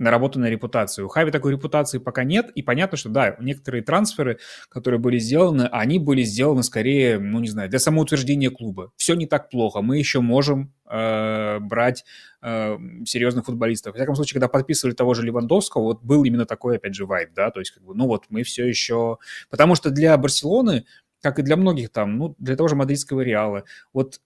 наработанная репутация. У Хави такой репутации пока нет, и понятно, что да, некоторые трансферы, которые были сделаны, они были сделаны скорее, ну не знаю, для самоутверждения клуба. Все не так плохо, мы еще можем э, брать э, серьезных футболистов. В всяком случае, когда подписывали того же Левандовского, вот был именно такой, опять же, вайб, да, то есть как бы, ну вот мы все еще... Потому что для Барселоны, как и для многих там, ну, для того же мадридского Реала, вот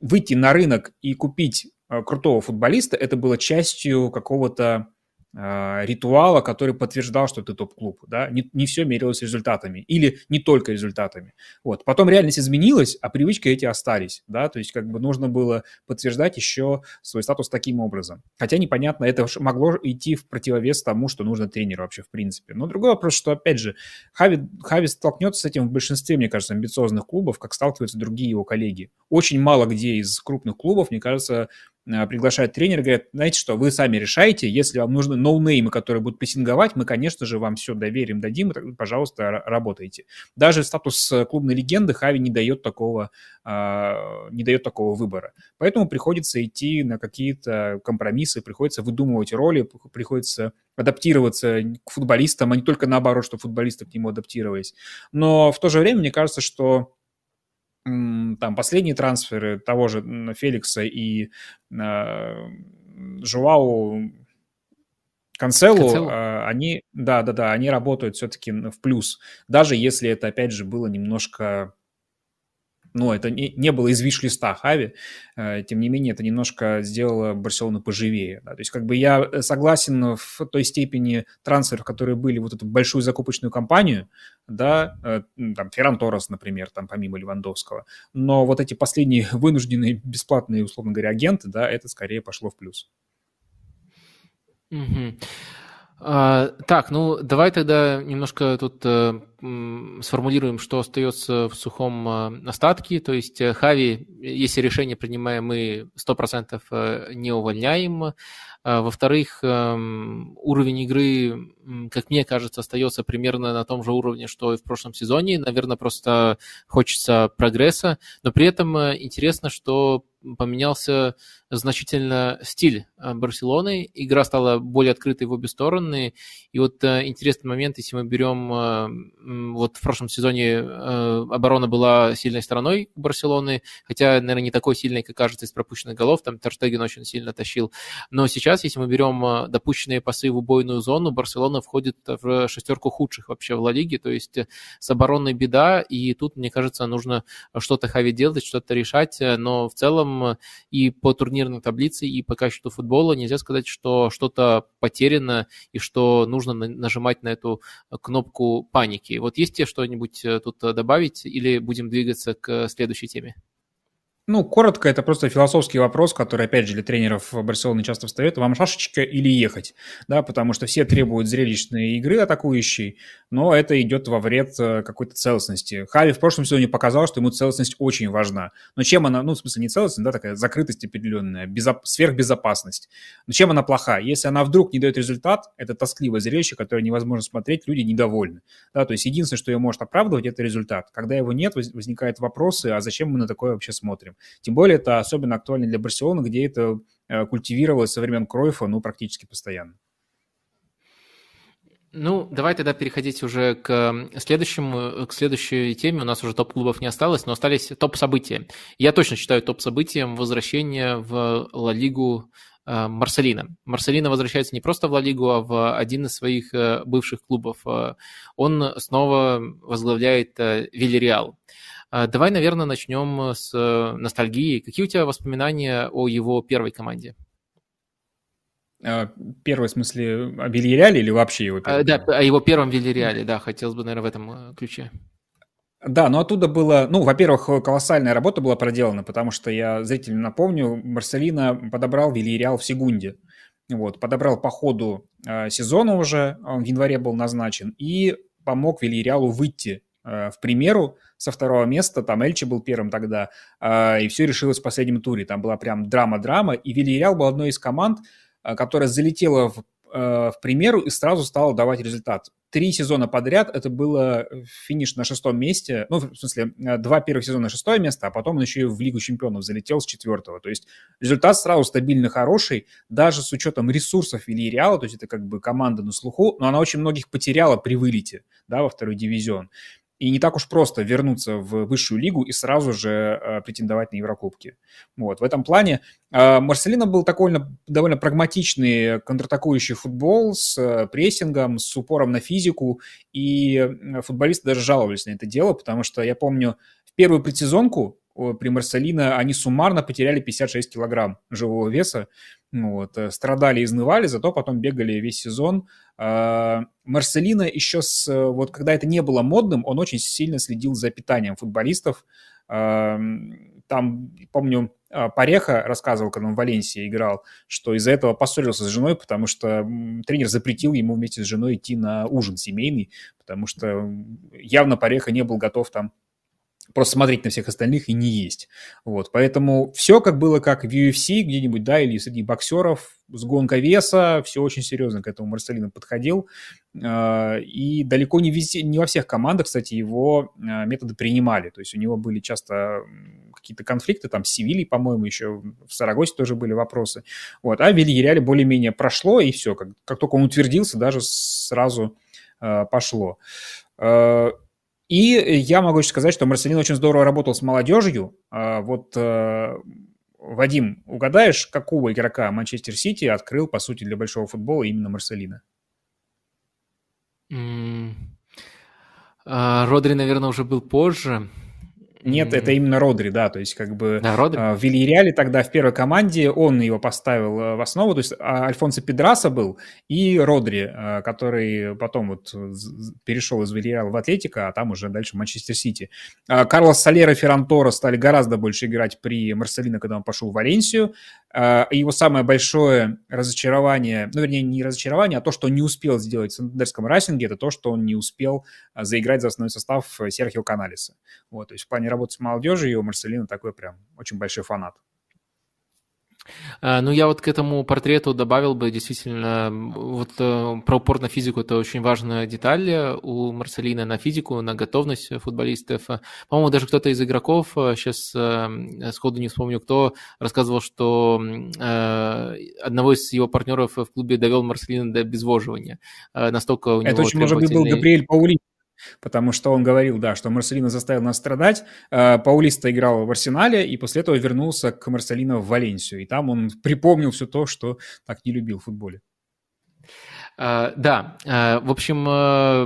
выйти на рынок и купить Э, крутого футболиста, это было частью какого-то ритуала, который подтверждал, что ты топ-клуб, да, не, не все мерилось результатами или не только результатами. Вот. Потом реальность изменилась, а привычки эти остались, да, то есть как бы нужно было подтверждать еще свой статус таким образом. Хотя непонятно, это могло идти в противовес тому, что нужно тренеру вообще в принципе. Но другой вопрос, что опять же, Хави, Хави столкнется с этим в большинстве, мне кажется, амбициозных клубов, как сталкиваются другие его коллеги. Очень мало где из крупных клубов, мне кажется, Э, приглашают тренера, говорят, знаете что, вы сами решаете, если вам нужны ноунеймы, которые будут прессинговать, мы, конечно же, вам все доверим, дадим, пожалуйста, работайте. Даже статус э, клубной легенды Хави не дает такого, а, не дает такого выбора. Поэтому приходится идти на какие-то компромиссы, приходится выдумывать роли, приходится адаптироваться к футболистам, а не только наоборот, что футболисты к нему адаптировались. Но в то же время, мне кажется, что там последние трансферы того же Феликса и э, Жуау Канцелу, э, они, да, да, да, они работают все-таки в плюс, даже если это, опять же, было немножко но это не, не было из виш-листа Хави, э, тем не менее это немножко сделало Барселону поживее. Да. То есть как бы я э, согласен в той степени трансферов, которые были вот эту большую закупочную кампанию, да, э, там Ферран Торрес, например, там помимо Левандовского, но вот эти последние вынужденные бесплатные, условно говоря, агенты, да, это скорее пошло в плюс. Угу. А, так, ну давай тогда немножко тут а, сформулируем, что остается в сухом а, остатке. То есть э, Хави, если решение принимаем, мы 100% э, не увольняем. А, во-вторых, эм, уровень игры, как мне кажется, остается примерно на том же уровне, что и в прошлом сезоне. Наверное, просто хочется прогресса. Но при этом интересно, что поменялся значительно стиль э, Барселоны. Игра стала более открытой в обе стороны. И вот э, интересный момент, если мы берем... Э, вот в прошлом сезоне оборона была сильной стороной Барселоны, хотя, наверное, не такой сильной, как кажется, из пропущенных голов. Там Терштеген очень сильно тащил. Но сейчас, если мы берем допущенные пасы в убойную зону, Барселона входит в шестерку худших вообще в Ла Лиге. То есть с обороной беда, и тут, мне кажется, нужно что-то Хави делать, что-то решать. Но в целом и по турнирной таблице и по качеству футбола нельзя сказать, что что-то потеряно и что нужно нажимать на эту кнопку паники. Вот есть тебе что-нибудь э, тут добавить или будем двигаться к следующей теме? Ну, коротко, это просто философский вопрос, который, опять же, для тренеров Барселоны часто встает. Вам шашечка или ехать? Да, потому что все требуют зрелищной игры атакующей, но это идет во вред э, какой-то целостности. Хави в прошлом сезоне показал, что ему целостность очень важна. Но чем она, ну, в смысле, не целостность, да, такая закрытость определенная, безоп... сверхбезопасность. Но чем она плоха? Если она вдруг не дает результат, это тоскливое зрелище, которое невозможно смотреть, люди недовольны. Да, то есть единственное, что ее может оправдывать, это результат. Когда его нет, возникают вопросы, а зачем мы на такое вообще смотрим? Тем более это особенно актуально для Барселоны, где это э, культивировалось со времен Кройфа, ну, практически постоянно. Ну, давай тогда переходить уже к следующему, к следующей теме. У нас уже топ-клубов не осталось, но остались топ-события. Я точно считаю топ-событием возвращение в Ла Лигу э, Марселина. Марселина возвращается не просто в Ла Лигу, а в один из своих э, бывших клубов. Он снова возглавляет Вильяреал. Давай, наверное, начнем с э, ностальгии. Какие у тебя воспоминания о его первой команде? А, первый, в смысле, о Вильяреале или вообще его первом? Да, о его первом Вильяреале, да, хотелось бы, наверное, в этом э, ключе. Да, но оттуда было, ну, во-первых, колоссальная работа была проделана, потому что я зрителям напомню, Марселина подобрал Вильяреал в секунде. Вот, подобрал по ходу э, сезона уже, он в январе был назначен, и помог Вильяреалу выйти э, в примеру, со второго места, там Эльчи был первым тогда, э, и все решилось в последнем туре. Там была прям драма-драма, и Вильяреал был одной из команд, э, которая залетела в, э, в примеру и сразу стала давать результат. Три сезона подряд это было финиш на шестом месте, ну, в смысле, два первых сезона на шестое место, а потом он еще и в Лигу чемпионов залетел с четвертого. То есть результат сразу стабильно хороший, даже с учетом ресурсов Вильяреала, то есть это как бы команда на слуху, но она очень многих потеряла при вылете, да, во второй дивизион. И не так уж просто вернуться в высшую лигу и сразу же э, претендовать на Еврокубки. Вот. В этом плане э, Марселино был такой довольно прагматичный контратакующий футбол с э, прессингом, с упором на физику, и футболисты даже жаловались на это дело, потому что я помню в первую предсезонку при Марселино они суммарно потеряли 56 килограмм живого веса, вот, э, страдали, изнывали, зато потом бегали весь сезон. А, Марселино еще с, вот когда это не было модным, он очень сильно следил за питанием футболистов. А, там, помню, а, Пореха рассказывал, когда он в Валенсии играл, что из-за этого поссорился с женой, потому что тренер запретил ему вместе с женой идти на ужин семейный, потому что явно Пореха не был готов там просто смотреть на всех остальных и не есть. Вот, поэтому все как было как в UFC где-нибудь, да, или среди боксеров, с гонка веса, все очень серьезно к этому Марселино подходил. А, и далеко не, везде, не во всех командах, кстати, его а, методы принимали. То есть у него были часто какие-то конфликты, там с Севильей, по-моему, еще в Сарагосе тоже были вопросы. Вот, а в Вильяреале более-менее прошло, и все. Как, как только он утвердился, даже сразу э, пошло. И я могу сказать, что Марселин очень здорово работал с молодежью. А, вот, э, Вадим, угадаешь, какого игрока Манчестер Сити открыл, по сути, для большого футбола именно Марселина? Родри, наверное, уже был позже. Нет, mm-hmm. это именно Родри, да, то есть как бы да, Родри? в Вильяреале тогда в первой команде он его поставил в основу, то есть а, Альфонсо Педраса был и Родри, который потом вот перешел из Вильяреала в Атлетика, а там уже дальше Манчестер Сити. Карлос Солера и Ферран Торо стали гораздо больше играть при Марселино, когда он пошел в Валенсию. Его самое большое разочарование, ну, вернее, не разочарование, а то, что он не успел сделать в Сандерском Райсинге, это то, что он не успел заиграть за основной состав Серхио Каналиса. Вот, то есть в плане работы с молодежью у Марселина такой прям очень большой фанат. А, ну, я вот к этому портрету добавил бы действительно, вот э, про упор на физику – это очень важная деталь у Марселина, на физику, на готовность футболистов. По-моему, даже кто-то из игроков, сейчас э, сходу не вспомню кто, рассказывал, что э, одного из его партнеров в клубе довел Марселина до обезвоживания. Настолько у него Это очень, может быть, был Габриэль Паули потому что он говорил, да, что Марселино заставил нас страдать. Э, Паулиста играл в Арсенале, и после этого вернулся к Марселино в Валенсию. И там он припомнил все то, что так не любил в футболе. А, да, а, в общем, а,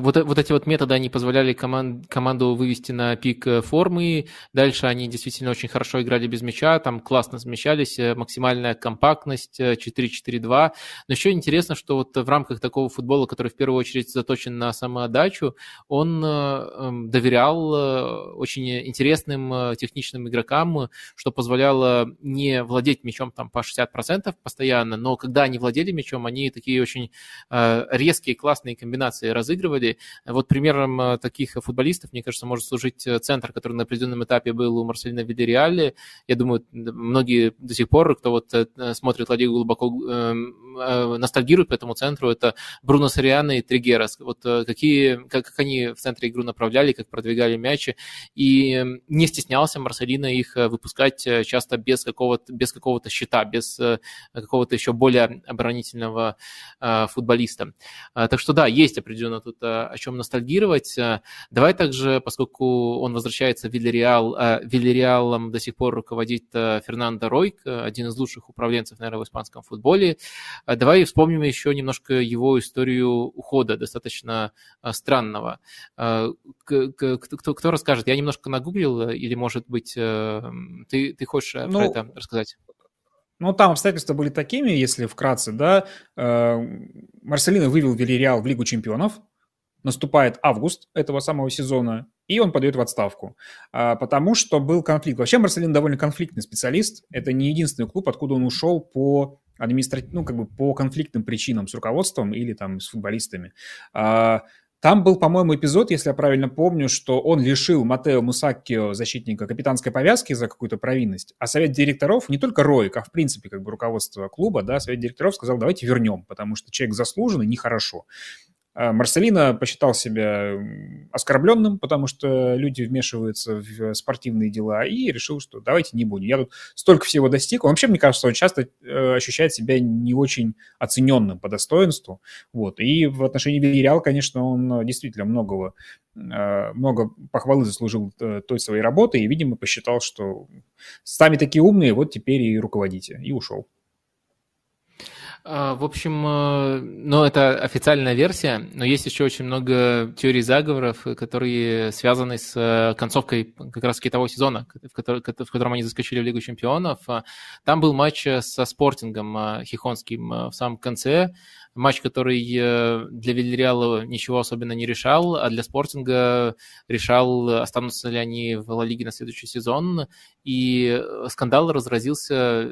вот, вот эти вот методы, они позволяли команд, команду вывести на пик э, формы. Дальше они действительно очень хорошо играли без мяча, там классно смещались, э, максимальная компактность, 4-4-2. Э, Но еще интересно, что вот в рамках такого футбола, который в первую очередь заточен на самоотдачу, он эм, доверял очень интересным техничным игрокам, что позволяло не владеть мячом там по 60% постоянно, но когда они владели мячом, они такие очень э, резкие, классные комбинации разыгрывали. Вот примером э, таких футболистов, мне кажется, может служить э, центр, который на определенном этапе был у Марселина Видериале. Я думаю, многие до сих пор, кто вот смотрит Ладигу глубоко, ностальгируют по этому центру, это Бруно Сориано и Тригерас. Вот какие, как, как они в центре игру направляли, как продвигали мячи, и не стеснялся Марселина их выпускать часто без какого-то, без какого-то щита, без какого-то еще более оборонительного Э, футболиста. Э, так что да, есть определенно тут э, о чем ностальгировать. Давай также, поскольку он возвращается в Вильяреал, Вильяреалом до сих пор руководит Фернандо Ройк, один из лучших управленцев, наверное, в испанском футболе. Давай вспомним еще немножко его историю ухода, достаточно странного. Кто, кто расскажет? Я немножко нагуглил, или, может быть, ты, ты хочешь ну, про это рассказать? Ну, там обстоятельства были такими, если вкратце, да. Э, Марселино вывел Вильяреал в Лигу чемпионов, наступает август этого самого сезона, и он подает в отставку, а, потому что был конфликт. Вообще Марселин довольно конфликтный специалист. Это не единственный клуб, откуда он ушел по административным, ну, как бы по конфликтным причинам с руководством или там с футболистами. А, там был, по-моему, эпизод, если я правильно помню, что он лишил Матео Мусаккио, защитника, капитанской повязки за какую-то провинность, а совет директоров, не только Ройк, а в принципе как бы руководство клуба, да, совет директоров сказал, давайте вернем, потому что человек заслуженный, нехорошо. А Марселина посчитал себя оскорбленным, потому что люди вмешиваются в спортивные дела, и решил, что давайте не будем. Я тут столько всего достиг. Вообще, мне кажется, он часто э, ощущает себя не очень оцененным по достоинству. Вот. И в отношении Вильяреал, конечно, он действительно многого, э, много похвалы заслужил э, той своей работы, и, видимо, посчитал, что сами такие умные, вот теперь и руководите, и ушел. А, в общем, э, ну, это официальная версия, но есть еще очень много теорий заговоров, которые связаны с э, концовкой как раз того сезона, в, который, в котором они заскочили в Лигу чемпионов. А, там был матч со спортингом э, хихонским в самом конце, матч, который для Вильяреала ничего особенно не решал, а для Спортинга решал, останутся ли они в Ла Лиге на следующий сезон. И скандал разразился,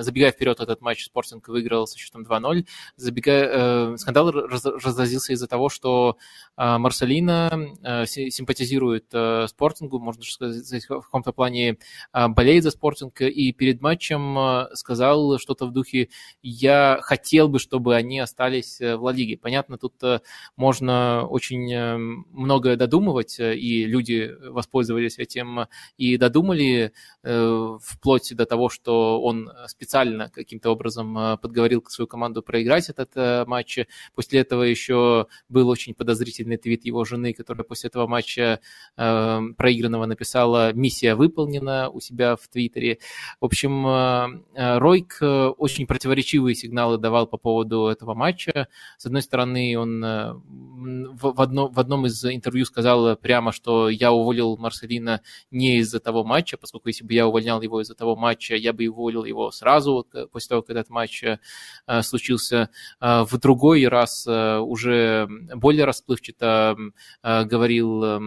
забегая вперед этот матч, Спортинг выиграл со счетом 2-0. Забегая, э, скандал раз, разразился из-за того, что э, Марселина э, симпатизирует э, Спортингу, можно сказать, в каком-то плане э, болеет за Спортинг, и перед матчем э, сказал что-то в духе «я хотел бы, чтобы они остались остались э, в Ла Лиге. Понятно, тут э, можно очень э, многое додумывать, и люди воспользовались этим и додумали вплоть до того, что он специально каким-то образом подговорил свою команду проиграть этот матч. После этого еще был очень подозрительный твит его жены, которая после этого матча проигранного написала «Миссия выполнена» у себя в Твиттере. В общем, Ройк очень противоречивые сигналы давал по поводу этого матча, матча. С одной стороны, он в, одно, в одном из интервью сказал прямо, что я уволил Марселина не из-за того матча, поскольку если бы я увольнял его из-за того матча, я бы уволил его сразу после того, как этот матч случился. В другой раз уже более расплывчато говорил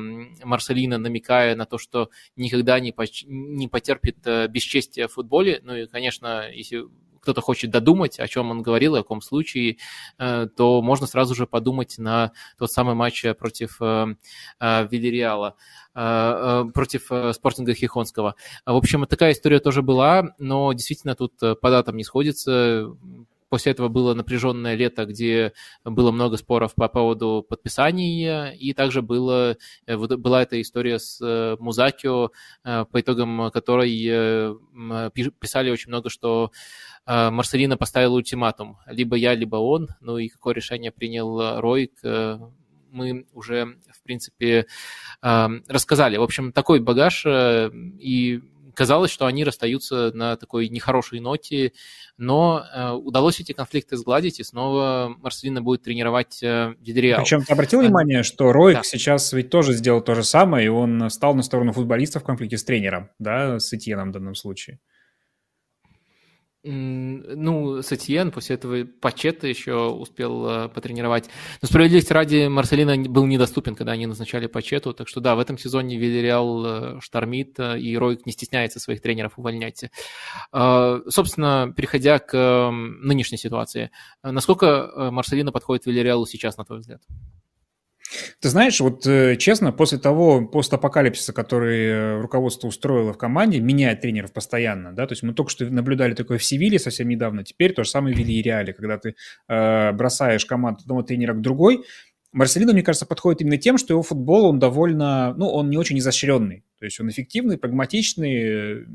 Марселина, намекая на то, что никогда не, не потерпит бесчестия в футболе. Ну и, конечно, если кто-то хочет додумать, о чем он говорил, о каком случае, э, то можно сразу же подумать на тот самый матч против э, э, Вильяреала против спортинга Хихонского. В общем, такая история тоже была, но действительно тут по датам не сходится. После этого было напряженное лето, где было много споров по поводу подписаний, и также было, э, была эта история с э, Музакио, э, по итогам которой писали очень много, что Марселина поставил ультиматум. Либо я, либо он. Ну и какое решение принял Ройк, мы уже, в принципе, рассказали. В общем, такой багаж, и казалось, что они расстаются на такой нехорошей ноте, но э, удалось эти конфликты сгладить, и снова Марселина будет тренировать э, Дидериал. Причем ты обратил внимание, что Ройк да. сейчас ведь тоже сделал то же самое, и он стал на сторону футболистов в конфликте с тренером, да, с Этьеном в данном случае. Ну, Сатьен после этого Пачета еще успел э, потренировать. Но справедливости ради, Марселина был недоступен, когда они назначали Пачету. Так что да, в этом сезоне Вильяреал э, штормит, э, и Ройк не стесняется своих тренеров увольнять. Собственно, переходя к нынешней ситуации. Насколько Марселина подходит Вильяреалу сейчас, на твой взгляд? Ты знаешь, вот э, честно, после того постапокалипсиса, который э, руководство устроило в команде, меняет тренеров постоянно, да, то есть мы только что наблюдали такое в Севиле совсем недавно, теперь то же самое в Вильяреале, когда ты э, бросаешь команду одного тренера к другой, Марселино, мне кажется, подходит именно тем, что его футбол, он довольно, ну, он не очень изощренный, то есть он эффективный, прагматичный, э,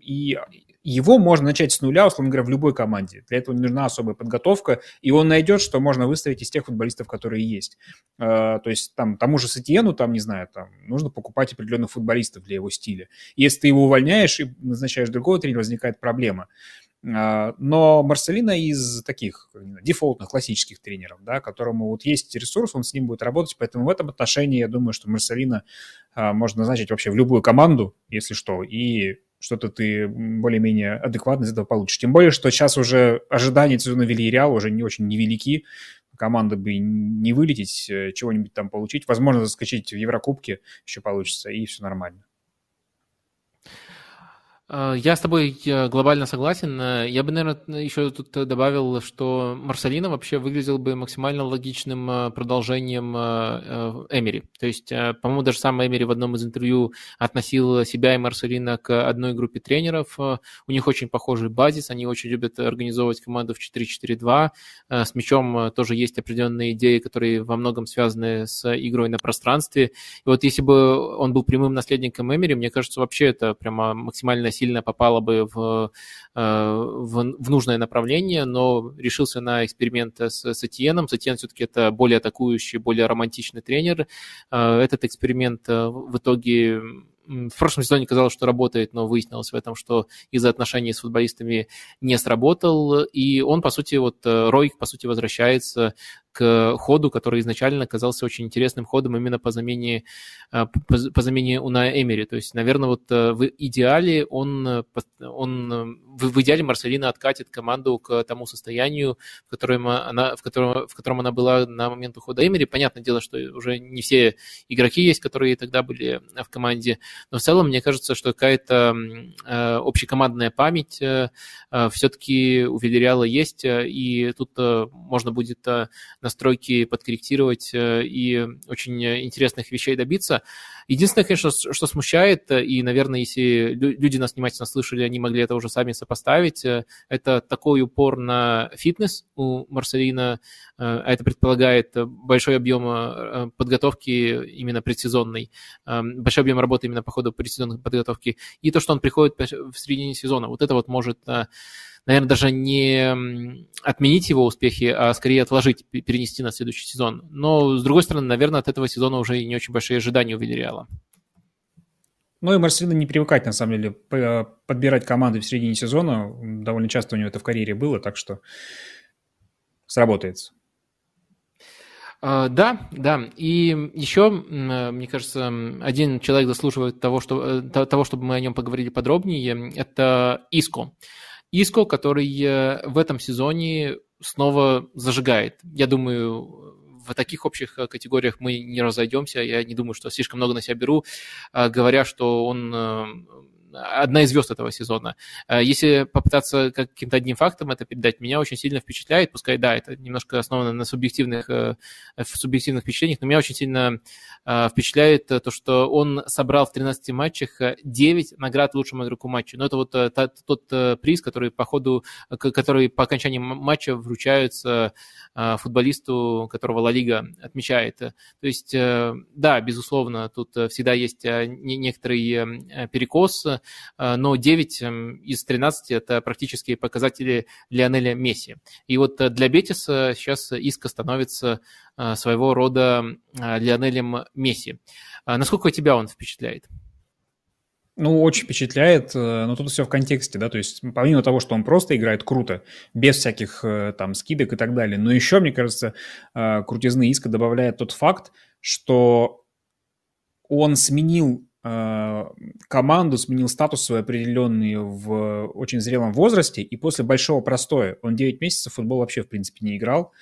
и его можно начать с нуля, условно говоря, в любой команде. Для этого не нужна особая подготовка, и он найдет, что можно выставить из тех футболистов, которые есть. Э, то есть там тому же Сатиену, там, не знаю, там нужно покупать определенных футболистов для его стиля. Если ты его увольняешь и назначаешь другого тренера, возникает проблема. Э, но Марселина из таких дефолтных классических тренеров, да, которому вот есть ресурс, он с ним будет работать, поэтому в этом отношении я думаю, что Марселина э, можно назначить вообще в любую команду, если что, и что-то ты более-менее адекватно из этого получишь. Тем более, что сейчас уже ожидания сезона Вильяреала уже не очень невелики. Команда бы не вылететь, э, чего-нибудь там получить. Возможно, заскочить в Еврокубке еще получится, и все нормально. А, я с тобой глобально согласен. Я бы, наверное, еще тут добавил, что Марселина вообще выглядел бы максимально логичным а, продолжением а, Эмери. То есть, по-моему, даже сам Эмери в одном из интервью относил себя и Марселина к одной группе тренеров. У них очень похожий базис, они очень любят организовывать команду в 4-4-2. С мячом тоже есть определенные идеи, которые во многом связаны с игрой на пространстве. И вот если бы он был прямым наследником Эмери, мне кажется, вообще это прямо максимально сильно попала бы в, э, в, в нужное направление, но решился на эксперимент с, с Этьеном. Сатьен все-таки это более атакующий, более романтичный тренер. Э, этот эксперимент э, в итоге в прошлом сезоне казалось, что работает, но выяснилось в этом, что из-за отношений с футболистами не сработал. И он, по сути, вот Ройк, по сути, возвращается к ходу, который изначально казался очень интересным ходом именно по замене, э, по, по замене Уна Эмери. То есть, наверное, вот э, в идеале он, э, он в, идеале Марселина откатит команду к тому состоянию, в котором, она, в, котором, в котором она была на момент ухода Эмери. Понятное дело, что уже не все игроки есть, которые тогда были в команде, но в целом мне кажется, что какая-то э, общекомандная память все-таки у Вильяреала есть, и тут можно будет настройки подкорректировать э, и очень интересных вещей добиться. Единственное, конечно, что смущает, э, и, наверное, если люди нас внимательно слышали, они могли это уже сами сопоставить, э, это такой упор на фитнес у Марселина, а это предполагает большой объем подготовки именно предсезонной, большой объем работы именно по ходу предсезонной подготовки, и то, что он приходит в середине сезона. Вот это вот может наверное, даже не отменить его успехи, а скорее отложить, перенести на следующий сезон. Но, с другой стороны, наверное, от этого сезона уже и не очень большие ожидания у Вильяреала. Ну и Марселино не привыкать, на самом деле, подбирать команды в середине сезона. Довольно часто у него это в карьере было, так что сработается. А, да, да. И еще, мне кажется, один человек заслуживает того, что, э, того, чтобы мы о нем поговорили подробнее. Это Иско. Иско, который э, в этом сезоне снова зажигает. Я думаю, в таких общих э, категориях мы не разойдемся. Я не думаю, что слишком много на себя беру, говоря, что он одна из звезд этого сезона. Э, если попытаться каким-то одним фактом это передать, меня очень сильно впечатляет, пускай, да, это немножко основано на субъективных, э, субъективных впечатлениях, но меня очень сильно э, впечатляет то, что он собрал в 13 матчах 9 наград лучшему игроку матча. Но это вот тот приз, который по ходу, который по окончании матча вручается футболисту, которого Ла Лига отмечает. То есть, да, безусловно, тут всегда есть некоторый перекос, но 9 эм, из 13 – это практически показатели Лионеля Месси. И вот э, для Бетиса сейчас Иска становится э, своего рода Лионелем Месси. Насколько тебя он впечатляет? Ну, очень впечатляет, но тут все в контексте, да, то есть помимо того, что он просто играет круто, без всяких там скидок и так далее, но еще, мне кажется, крутизны иска добавляет тот факт, что он сменил Э, команду, сменил статус свой определенный в очень зрелом возрасте, и после большого простоя, он 9 месяцев футбол вообще, в принципе, не играл,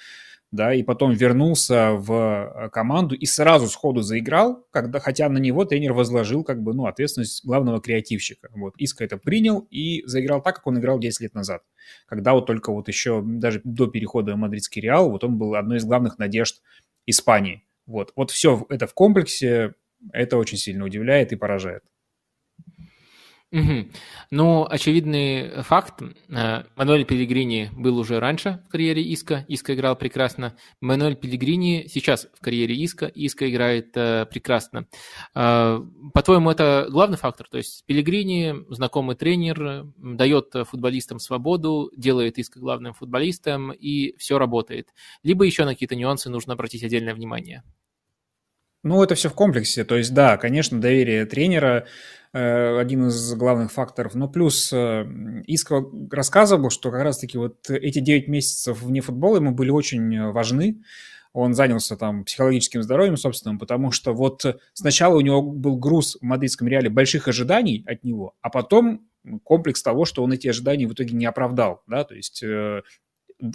да, и потом вернулся в э, команду и сразу сходу заиграл, когда, хотя на него тренер возложил как бы, ну, ответственность главного креативщика. Вот, Иска это принял и заиграл так, как он играл 10 лет назад, когда вот только вот еще, даже до перехода в мадридский Реал, вот он был одной из главных надежд Испании. Вот, вот все это в комплексе это очень сильно удивляет и поражает. Угу. Ну, очевидный факт. Э, Мануэль Пелигрини был уже раньше в карьере Иска. Иска играл прекрасно. Мануэль Пелигрини сейчас в карьере Иска. Иска играет э, прекрасно. Э, по-твоему, это главный фактор? То есть Пелигрини, знакомый тренер, дает футболистам свободу, делает Иска главным футболистом, и все работает. Либо еще на какие-то нюансы нужно обратить отдельное внимание. Ну, это все в комплексе. То есть, да, конечно, доверие тренера э, один из главных факторов. Но плюс э, Искра рассказывал, что как раз-таки вот эти 9 месяцев вне футбола ему были очень важны. Он занялся там психологическим здоровьем собственным, потому что вот сначала у него был груз в мадридском реале больших ожиданий от него, а потом комплекс того, что он эти ожидания в итоге не оправдал, да, то есть э,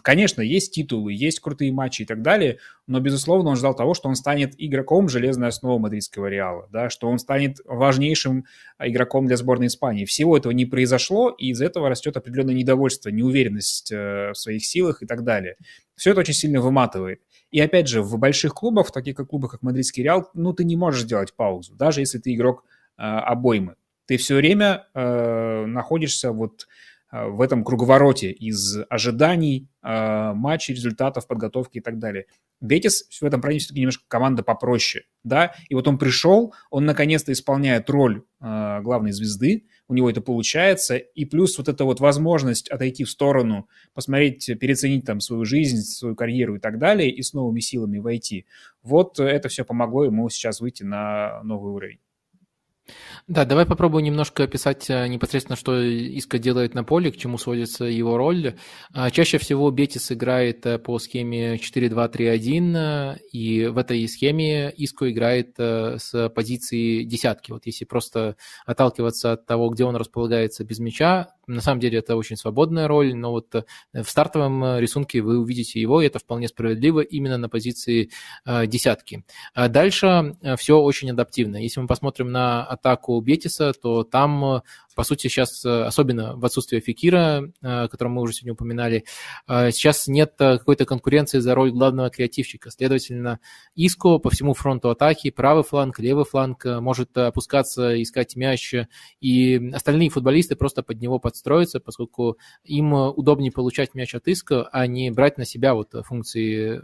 Конечно, есть титулы, есть крутые матчи и так далее, но, безусловно, он ждал того, что он станет игроком железной основы мадридского Реала, да, что он станет важнейшим игроком для сборной Испании. Всего этого не произошло, и из этого растет определенное недовольство, неуверенность э, в своих силах и так далее. Все это очень сильно выматывает. И опять же, в больших клубах, таких как клубах, как Мадридский Реал, ну, ты не можешь сделать паузу, даже если ты игрок э, обоймы. Ты все время э, находишься вот в этом круговороте из ожиданий, э, матчей, результатов, подготовки и так далее. Бетис в этом плане все-таки немножко команда попроще, да, и вот он пришел, он наконец-то исполняет роль э, главной звезды, у него это получается, и плюс вот эта вот возможность отойти в сторону, посмотреть, переоценить там свою жизнь, свою карьеру и так далее, и с новыми силами войти. Вот это все помогло ему сейчас выйти на новый уровень. Да, давай попробуем немножко описать э, непосредственно, что Иска делает на поле, к чему сводится его роль. А, чаще всего Бетис играет э, по схеме 4-2-3-1, и в этой схеме Иско играет э, с позиции десятки. Вот если просто отталкиваться от того, где он располагается без мяча, на самом деле это очень свободная роль, но вот в стартовом рисунке вы увидите его, и это вполне справедливо именно на позиции десятки. А дальше все очень адаптивно. Если мы посмотрим на атаку Бетиса, то там, э, по сути, сейчас, э, особенно в отсутствие Фикира, э, о котором мы уже сегодня упоминали, сейчас нет какой-то конкуренции за роль главного креативщика. Следовательно, Иско по всему фронту атаки, правый фланг, левый фланг может опускаться, искать мяч, и остальные футболисты просто под него подстроятся, поскольку им удобнее получать мяч от Иско, а не брать на себя вот функции,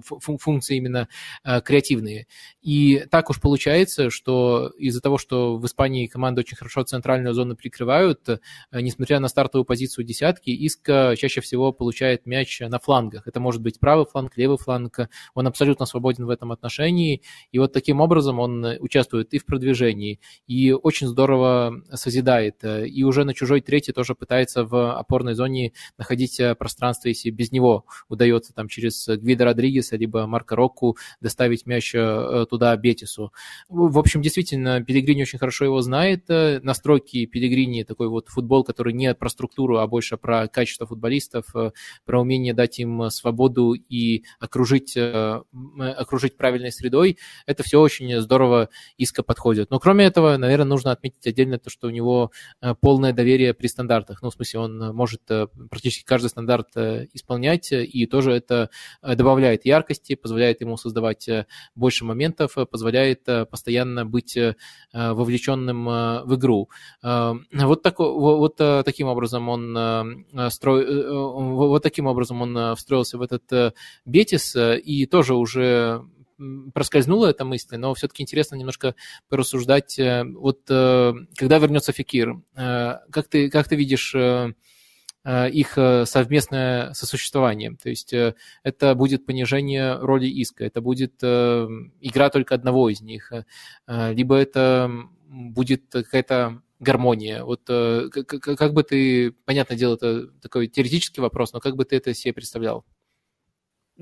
функции именно креативные. И так уж получается, что из-за того, что в Испании команда очень хорошо центр центральную зону прикрывают, несмотря на стартовую позицию десятки, Иск чаще всего получает мяч на флангах. Это может быть правый фланг, левый фланг. Он абсолютно свободен в этом отношении. И вот таким образом он участвует и в продвижении, и очень здорово созидает. И уже на чужой третий тоже пытается в опорной зоне находить пространство, если без него удается там через Гвида Родригеса либо Марка Рокку доставить мяч э, туда Бетису. В общем, действительно, Пелегрини очень хорошо его знает. Настройки Пелегрини такой вот футбол, который не про структуру, а больше про качество футболистов, э, про умение дать им свободу и окружить, э, окружить правильной средой. Это все очень здорово Иска подходит. Но кроме этого, наверное, нужно отметить отдельно то, что у него полное доверие при стандартах. Ну, в смысле, он может практически каждый стандарт исполнять, и тоже это добавляет яркости, позволяет ему создавать больше моментов, позволяет постоянно быть вовлеченным в игру. Вот, так, вот таким образом он строй, вот таким образом он встроился в этот Бетис и тоже уже проскользнула эта мысль, но все-таки интересно немножко порассуждать. Вот когда вернется Фикир, как ты, как ты видишь Э, их э, совместное сосуществование. То есть э, это будет понижение роли иска, это будет игра только одного из них, либо это будет какая-то гармония. Вот как, как бы ты, понятное дело, это такой теоретический вопрос, но как бы ты это себе представлял?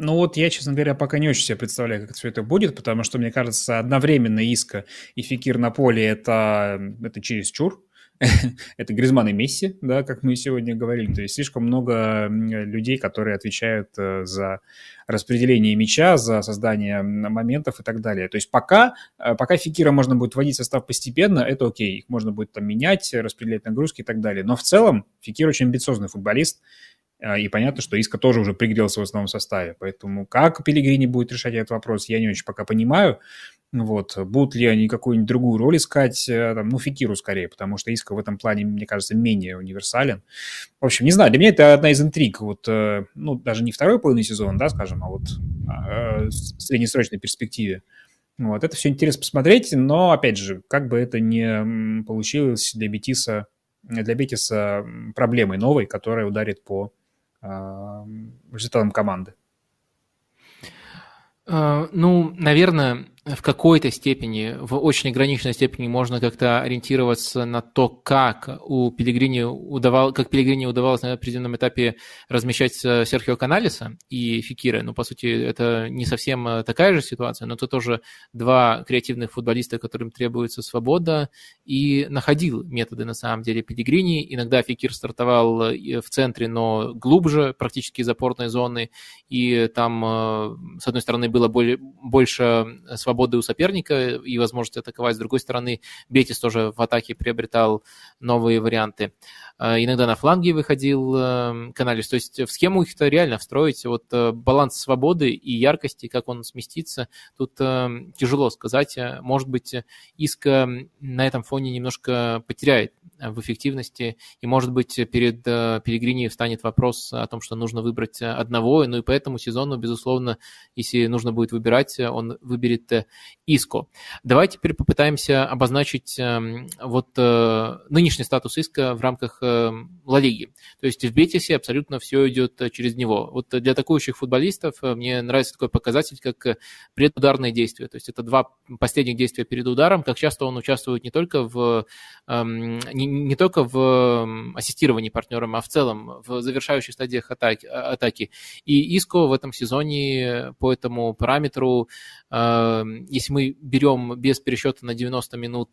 Ну вот я, честно говоря, пока не очень себе представляю, как все это будет, потому что, мне кажется, одновременно Иска и Фикир на поле это, это чересчур. это Гризман и Месси, да, как мы сегодня говорили. То есть слишком много людей, которые отвечают э, за распределение мяча, за создание моментов и так далее. То есть пока, э, пока Фикира можно будет вводить состав постепенно, это окей. Их можно будет там менять, распределять нагрузки и так далее. Но в целом Фикир очень амбициозный футболист, э, и понятно, что Иска тоже уже пригрелся в основном составе. Поэтому как Пелигрини будет решать этот вопрос, я не очень пока понимаю. Вот. Будут ли они какую-нибудь другую роль искать? Э, там, ну, Фикиру скорее, потому что Иска в этом плане, мне кажется, менее универсален. В общем, не знаю, для меня это одна из интриг. Вот, э, ну, даже не второй половины сезона, да, скажем, а вот а, в среднесрочной перспективе. Вот, это все интересно посмотреть, но, опять же, как бы это ни получилось для Бетиса, для Бетиса проблемой новой, которая ударит по э, результатам команды. Ну, наверное, в какой-то степени, в очень ограниченной степени можно как-то ориентироваться на то, как у Пелегрини удавалось, как Пелегрини удавалось на определенном этапе размещать Серхио Каналиса и Фикира. Ну, по сути, это не совсем э, такая же ситуация, но это тоже два креативных футболиста, которым требуется свобода, и находил методы на самом деле Пелегрини. Иногда Фикир стартовал э, в центре, но глубже, практически из опорной зоны, и там, э, с одной стороны, было больше свободы свободы у соперника и возможность атаковать. С другой стороны, Бетис тоже в атаке приобретал новые варианты. А, иногда на фланге выходил эм, Каналис. То есть в схему их-то реально встроить. Вот э, баланс свободы и яркости, как он сместится, тут тяжело сказать. Может быть, Иска на этом фоне немножко потеряет в эффективности, и, может быть, перед э, Пелигрини встанет вопрос о том, что нужно выбрать одного, ну и по этому сезону, безусловно, если нужно будет выбирать, он выберет э, Иско. Давай теперь попытаемся обозначить эм, вот нынешний статус Иска в рамках Ла Лиги. То есть в Бетисе абсолютно все идет э, через него. Вот для атакующих футболистов э, мне нравится такой показатель, как э, предударные действия. То есть это два последних действия перед ударом, как часто он участвует не только в, эм, не, только в ассистировании партнерам, а в целом в завершающих стадиях атаки. атаки. И Иско в этом сезоне по этому параметру, эм, если мы берем без пересчета на 90 минут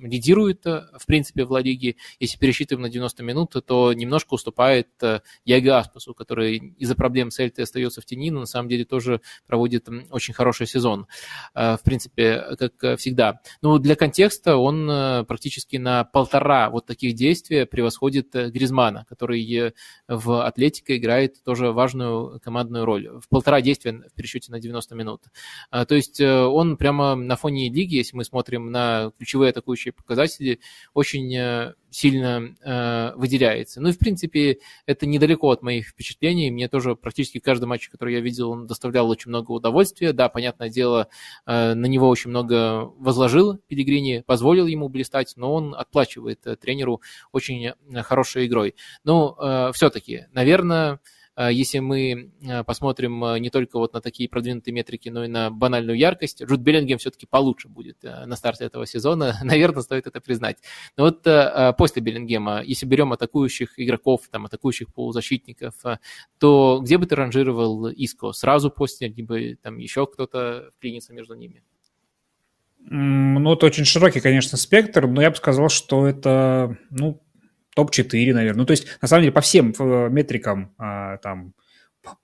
лидирует, э, в принципе, в Лиге. Если пересчитываем на 90 минут, то немножко уступает э, Яго Аспасу, который из-за проблем с Эльтой остается в тени, но на самом деле тоже проводит очень хороший сезон, э, в принципе, как всегда. Но для контекста он практически на полтора вот таких действия превосходит Гризмана, который в Атлетике играет тоже важную командную роль. В полтора действия в пересчете на 90 минут. То есть он прямо на фоне лиги, если мы смотрим на ключевые атакующие прочие показатели очень сильно э, выделяется. Ну и, в принципе, это недалеко от моих впечатлений. Мне тоже практически каждый матч, который я видел, он доставлял очень много удовольствия. Да, понятное дело, э, на него очень много возложил Пелигрини, позволил ему блистать, но он отплачивает э, тренеру очень э, хорошей игрой. Ну, э, все-таки, наверное, если мы а, посмотрим а, не только вот на такие продвинутые метрики, но и на банальную яркость, Джуд Беллингем все-таки получше будет на старте этого сезона. Наверное, стоит это признать. Но вот после Беллингема, если берем атакующих игроков, там, атакующих полузащитников, то где бы ты ранжировал Иско? Сразу после, либо там еще кто-то вклинится между ними? Ну, это очень широкий, конечно, спектр, но я бы сказал, что это, ну, топ-4, наверное. Ну, то есть, на самом деле, по всем э, метрикам а, там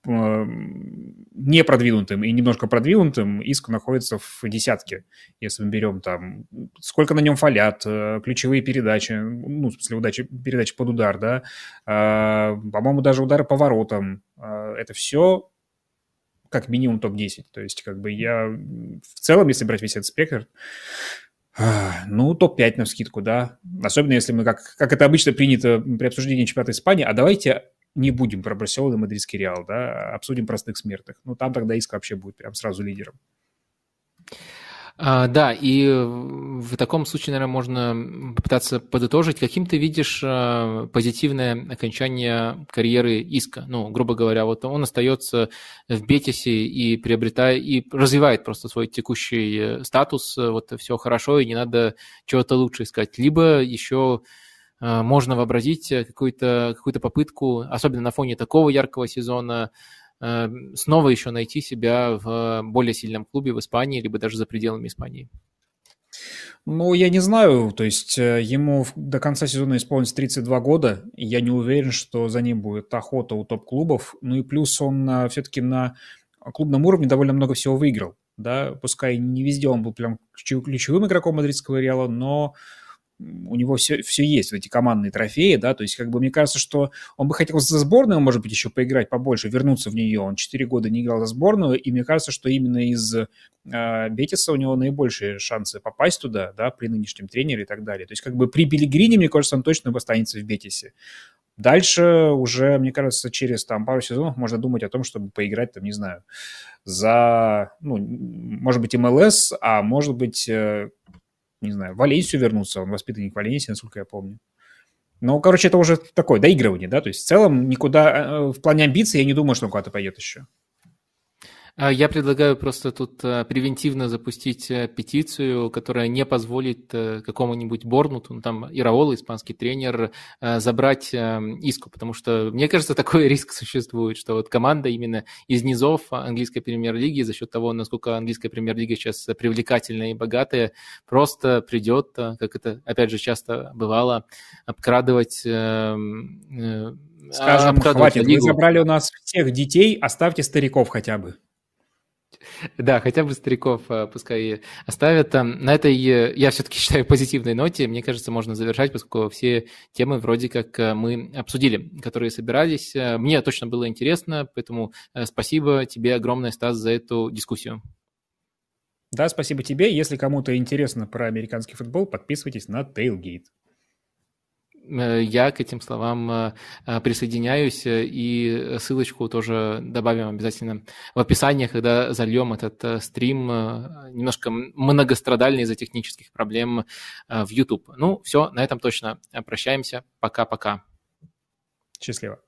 не продвинутым и немножко продвинутым иск находится в десятке, если мы берем там, сколько на нем фалят, э, ключевые передачи, ну, в смысле, удачи, передачи под удар, да, а, по-моему, даже удары по воротам, а, это все как минимум топ-10, то есть как бы я в целом, если брать весь этот спектр, ну, топ-5 на скидку, да. Особенно если мы, как, как это обычно принято при обсуждении чемпионата Испании, а давайте не будем про Барселону и Мадридский Реал, да, обсудим простых смертных. Ну, там тогда иск вообще будет прям сразу лидером. А, да, и в таком случае, наверное, можно попытаться подытожить, каким ты видишь а, позитивное окончание карьеры Иска. Ну, грубо говоря, вот он остается в Бетисе и приобретает, и развивает просто свой текущий э, статус, вот все хорошо, и не надо чего-то лучше искать. Либо еще а, можно вообразить какую-то какую попытку, особенно на фоне такого яркого сезона, Э, снова еще найти себя в более сильном клубе в Испании, либо даже за пределами Испании? Ну, я не знаю, то есть э, ему до конца сезона исполнится 32 года, и я не уверен, что за ним будет охота у топ-клубов. Ну и плюс он э, все-таки на клубном уровне довольно много всего выиграл, да, пускай не везде он был прям ключевым игроком мадридского Реала, но у него все, все есть, вот эти командные трофеи, да, то есть, как бы, мне кажется, что он бы хотел за сборную, может быть, еще поиграть побольше, вернуться в нее, он 4 года не играл за сборную, и мне кажется, что именно из э, Бетиса у него наибольшие шансы попасть туда, да, при нынешнем тренере и так далее, то есть, как бы, при Пелигрине, мне кажется, он точно останется в Бетисе. Дальше уже, мне кажется, через там пару сезонов можно думать о том, чтобы поиграть, там, не знаю, за, ну, может быть, МЛС, а может быть, э, не знаю, в Валенсию вернуться, он воспитанник Валенсии, насколько я помню. Ну, короче, это уже такое доигрывание, да, то есть в целом никуда, э, в плане амбиций я не думаю, что он куда-то пойдет еще. А, я предлагаю просто тут э, превентивно запустить э, петицию, которая не позволит э, какому-нибудь Борнуту, ну, там, Ираола, испанский тренер, забрать иску, потому что, мне кажется, такой риск существует, что вот команда именно из низов английской премьер-лиги, за счет того, насколько английская премьер-лига сейчас привлекательная и богатая, просто придет, как это, опять же, часто бывало, обкрадывать Скажем, хватит, лигу. вы забрали у нас всех детей, оставьте стариков хотя бы. Да, хотя бы стариков а, пускай оставят. На этой, э, я все-таки считаю, позитивной ноте, мне кажется, можно завершать, поскольку все темы вроде как э, мы обсудили, которые собирались. Э, мне точно было интересно, поэтому спасибо тебе огромное, Стас, за эту дискуссию. Да, спасибо тебе. Если кому-то интересно про американский футбол, подписывайтесь на Tailgate. Э, я к этим словам э, э, присоединяюсь, и ссылочку тоже добавим обязательно в описании, когда зальем этот стрим, немножко многострадальный из-за технических проблем в YouTube. Ну, все, на этом точно прощаемся. Пока-пока. Счастливо.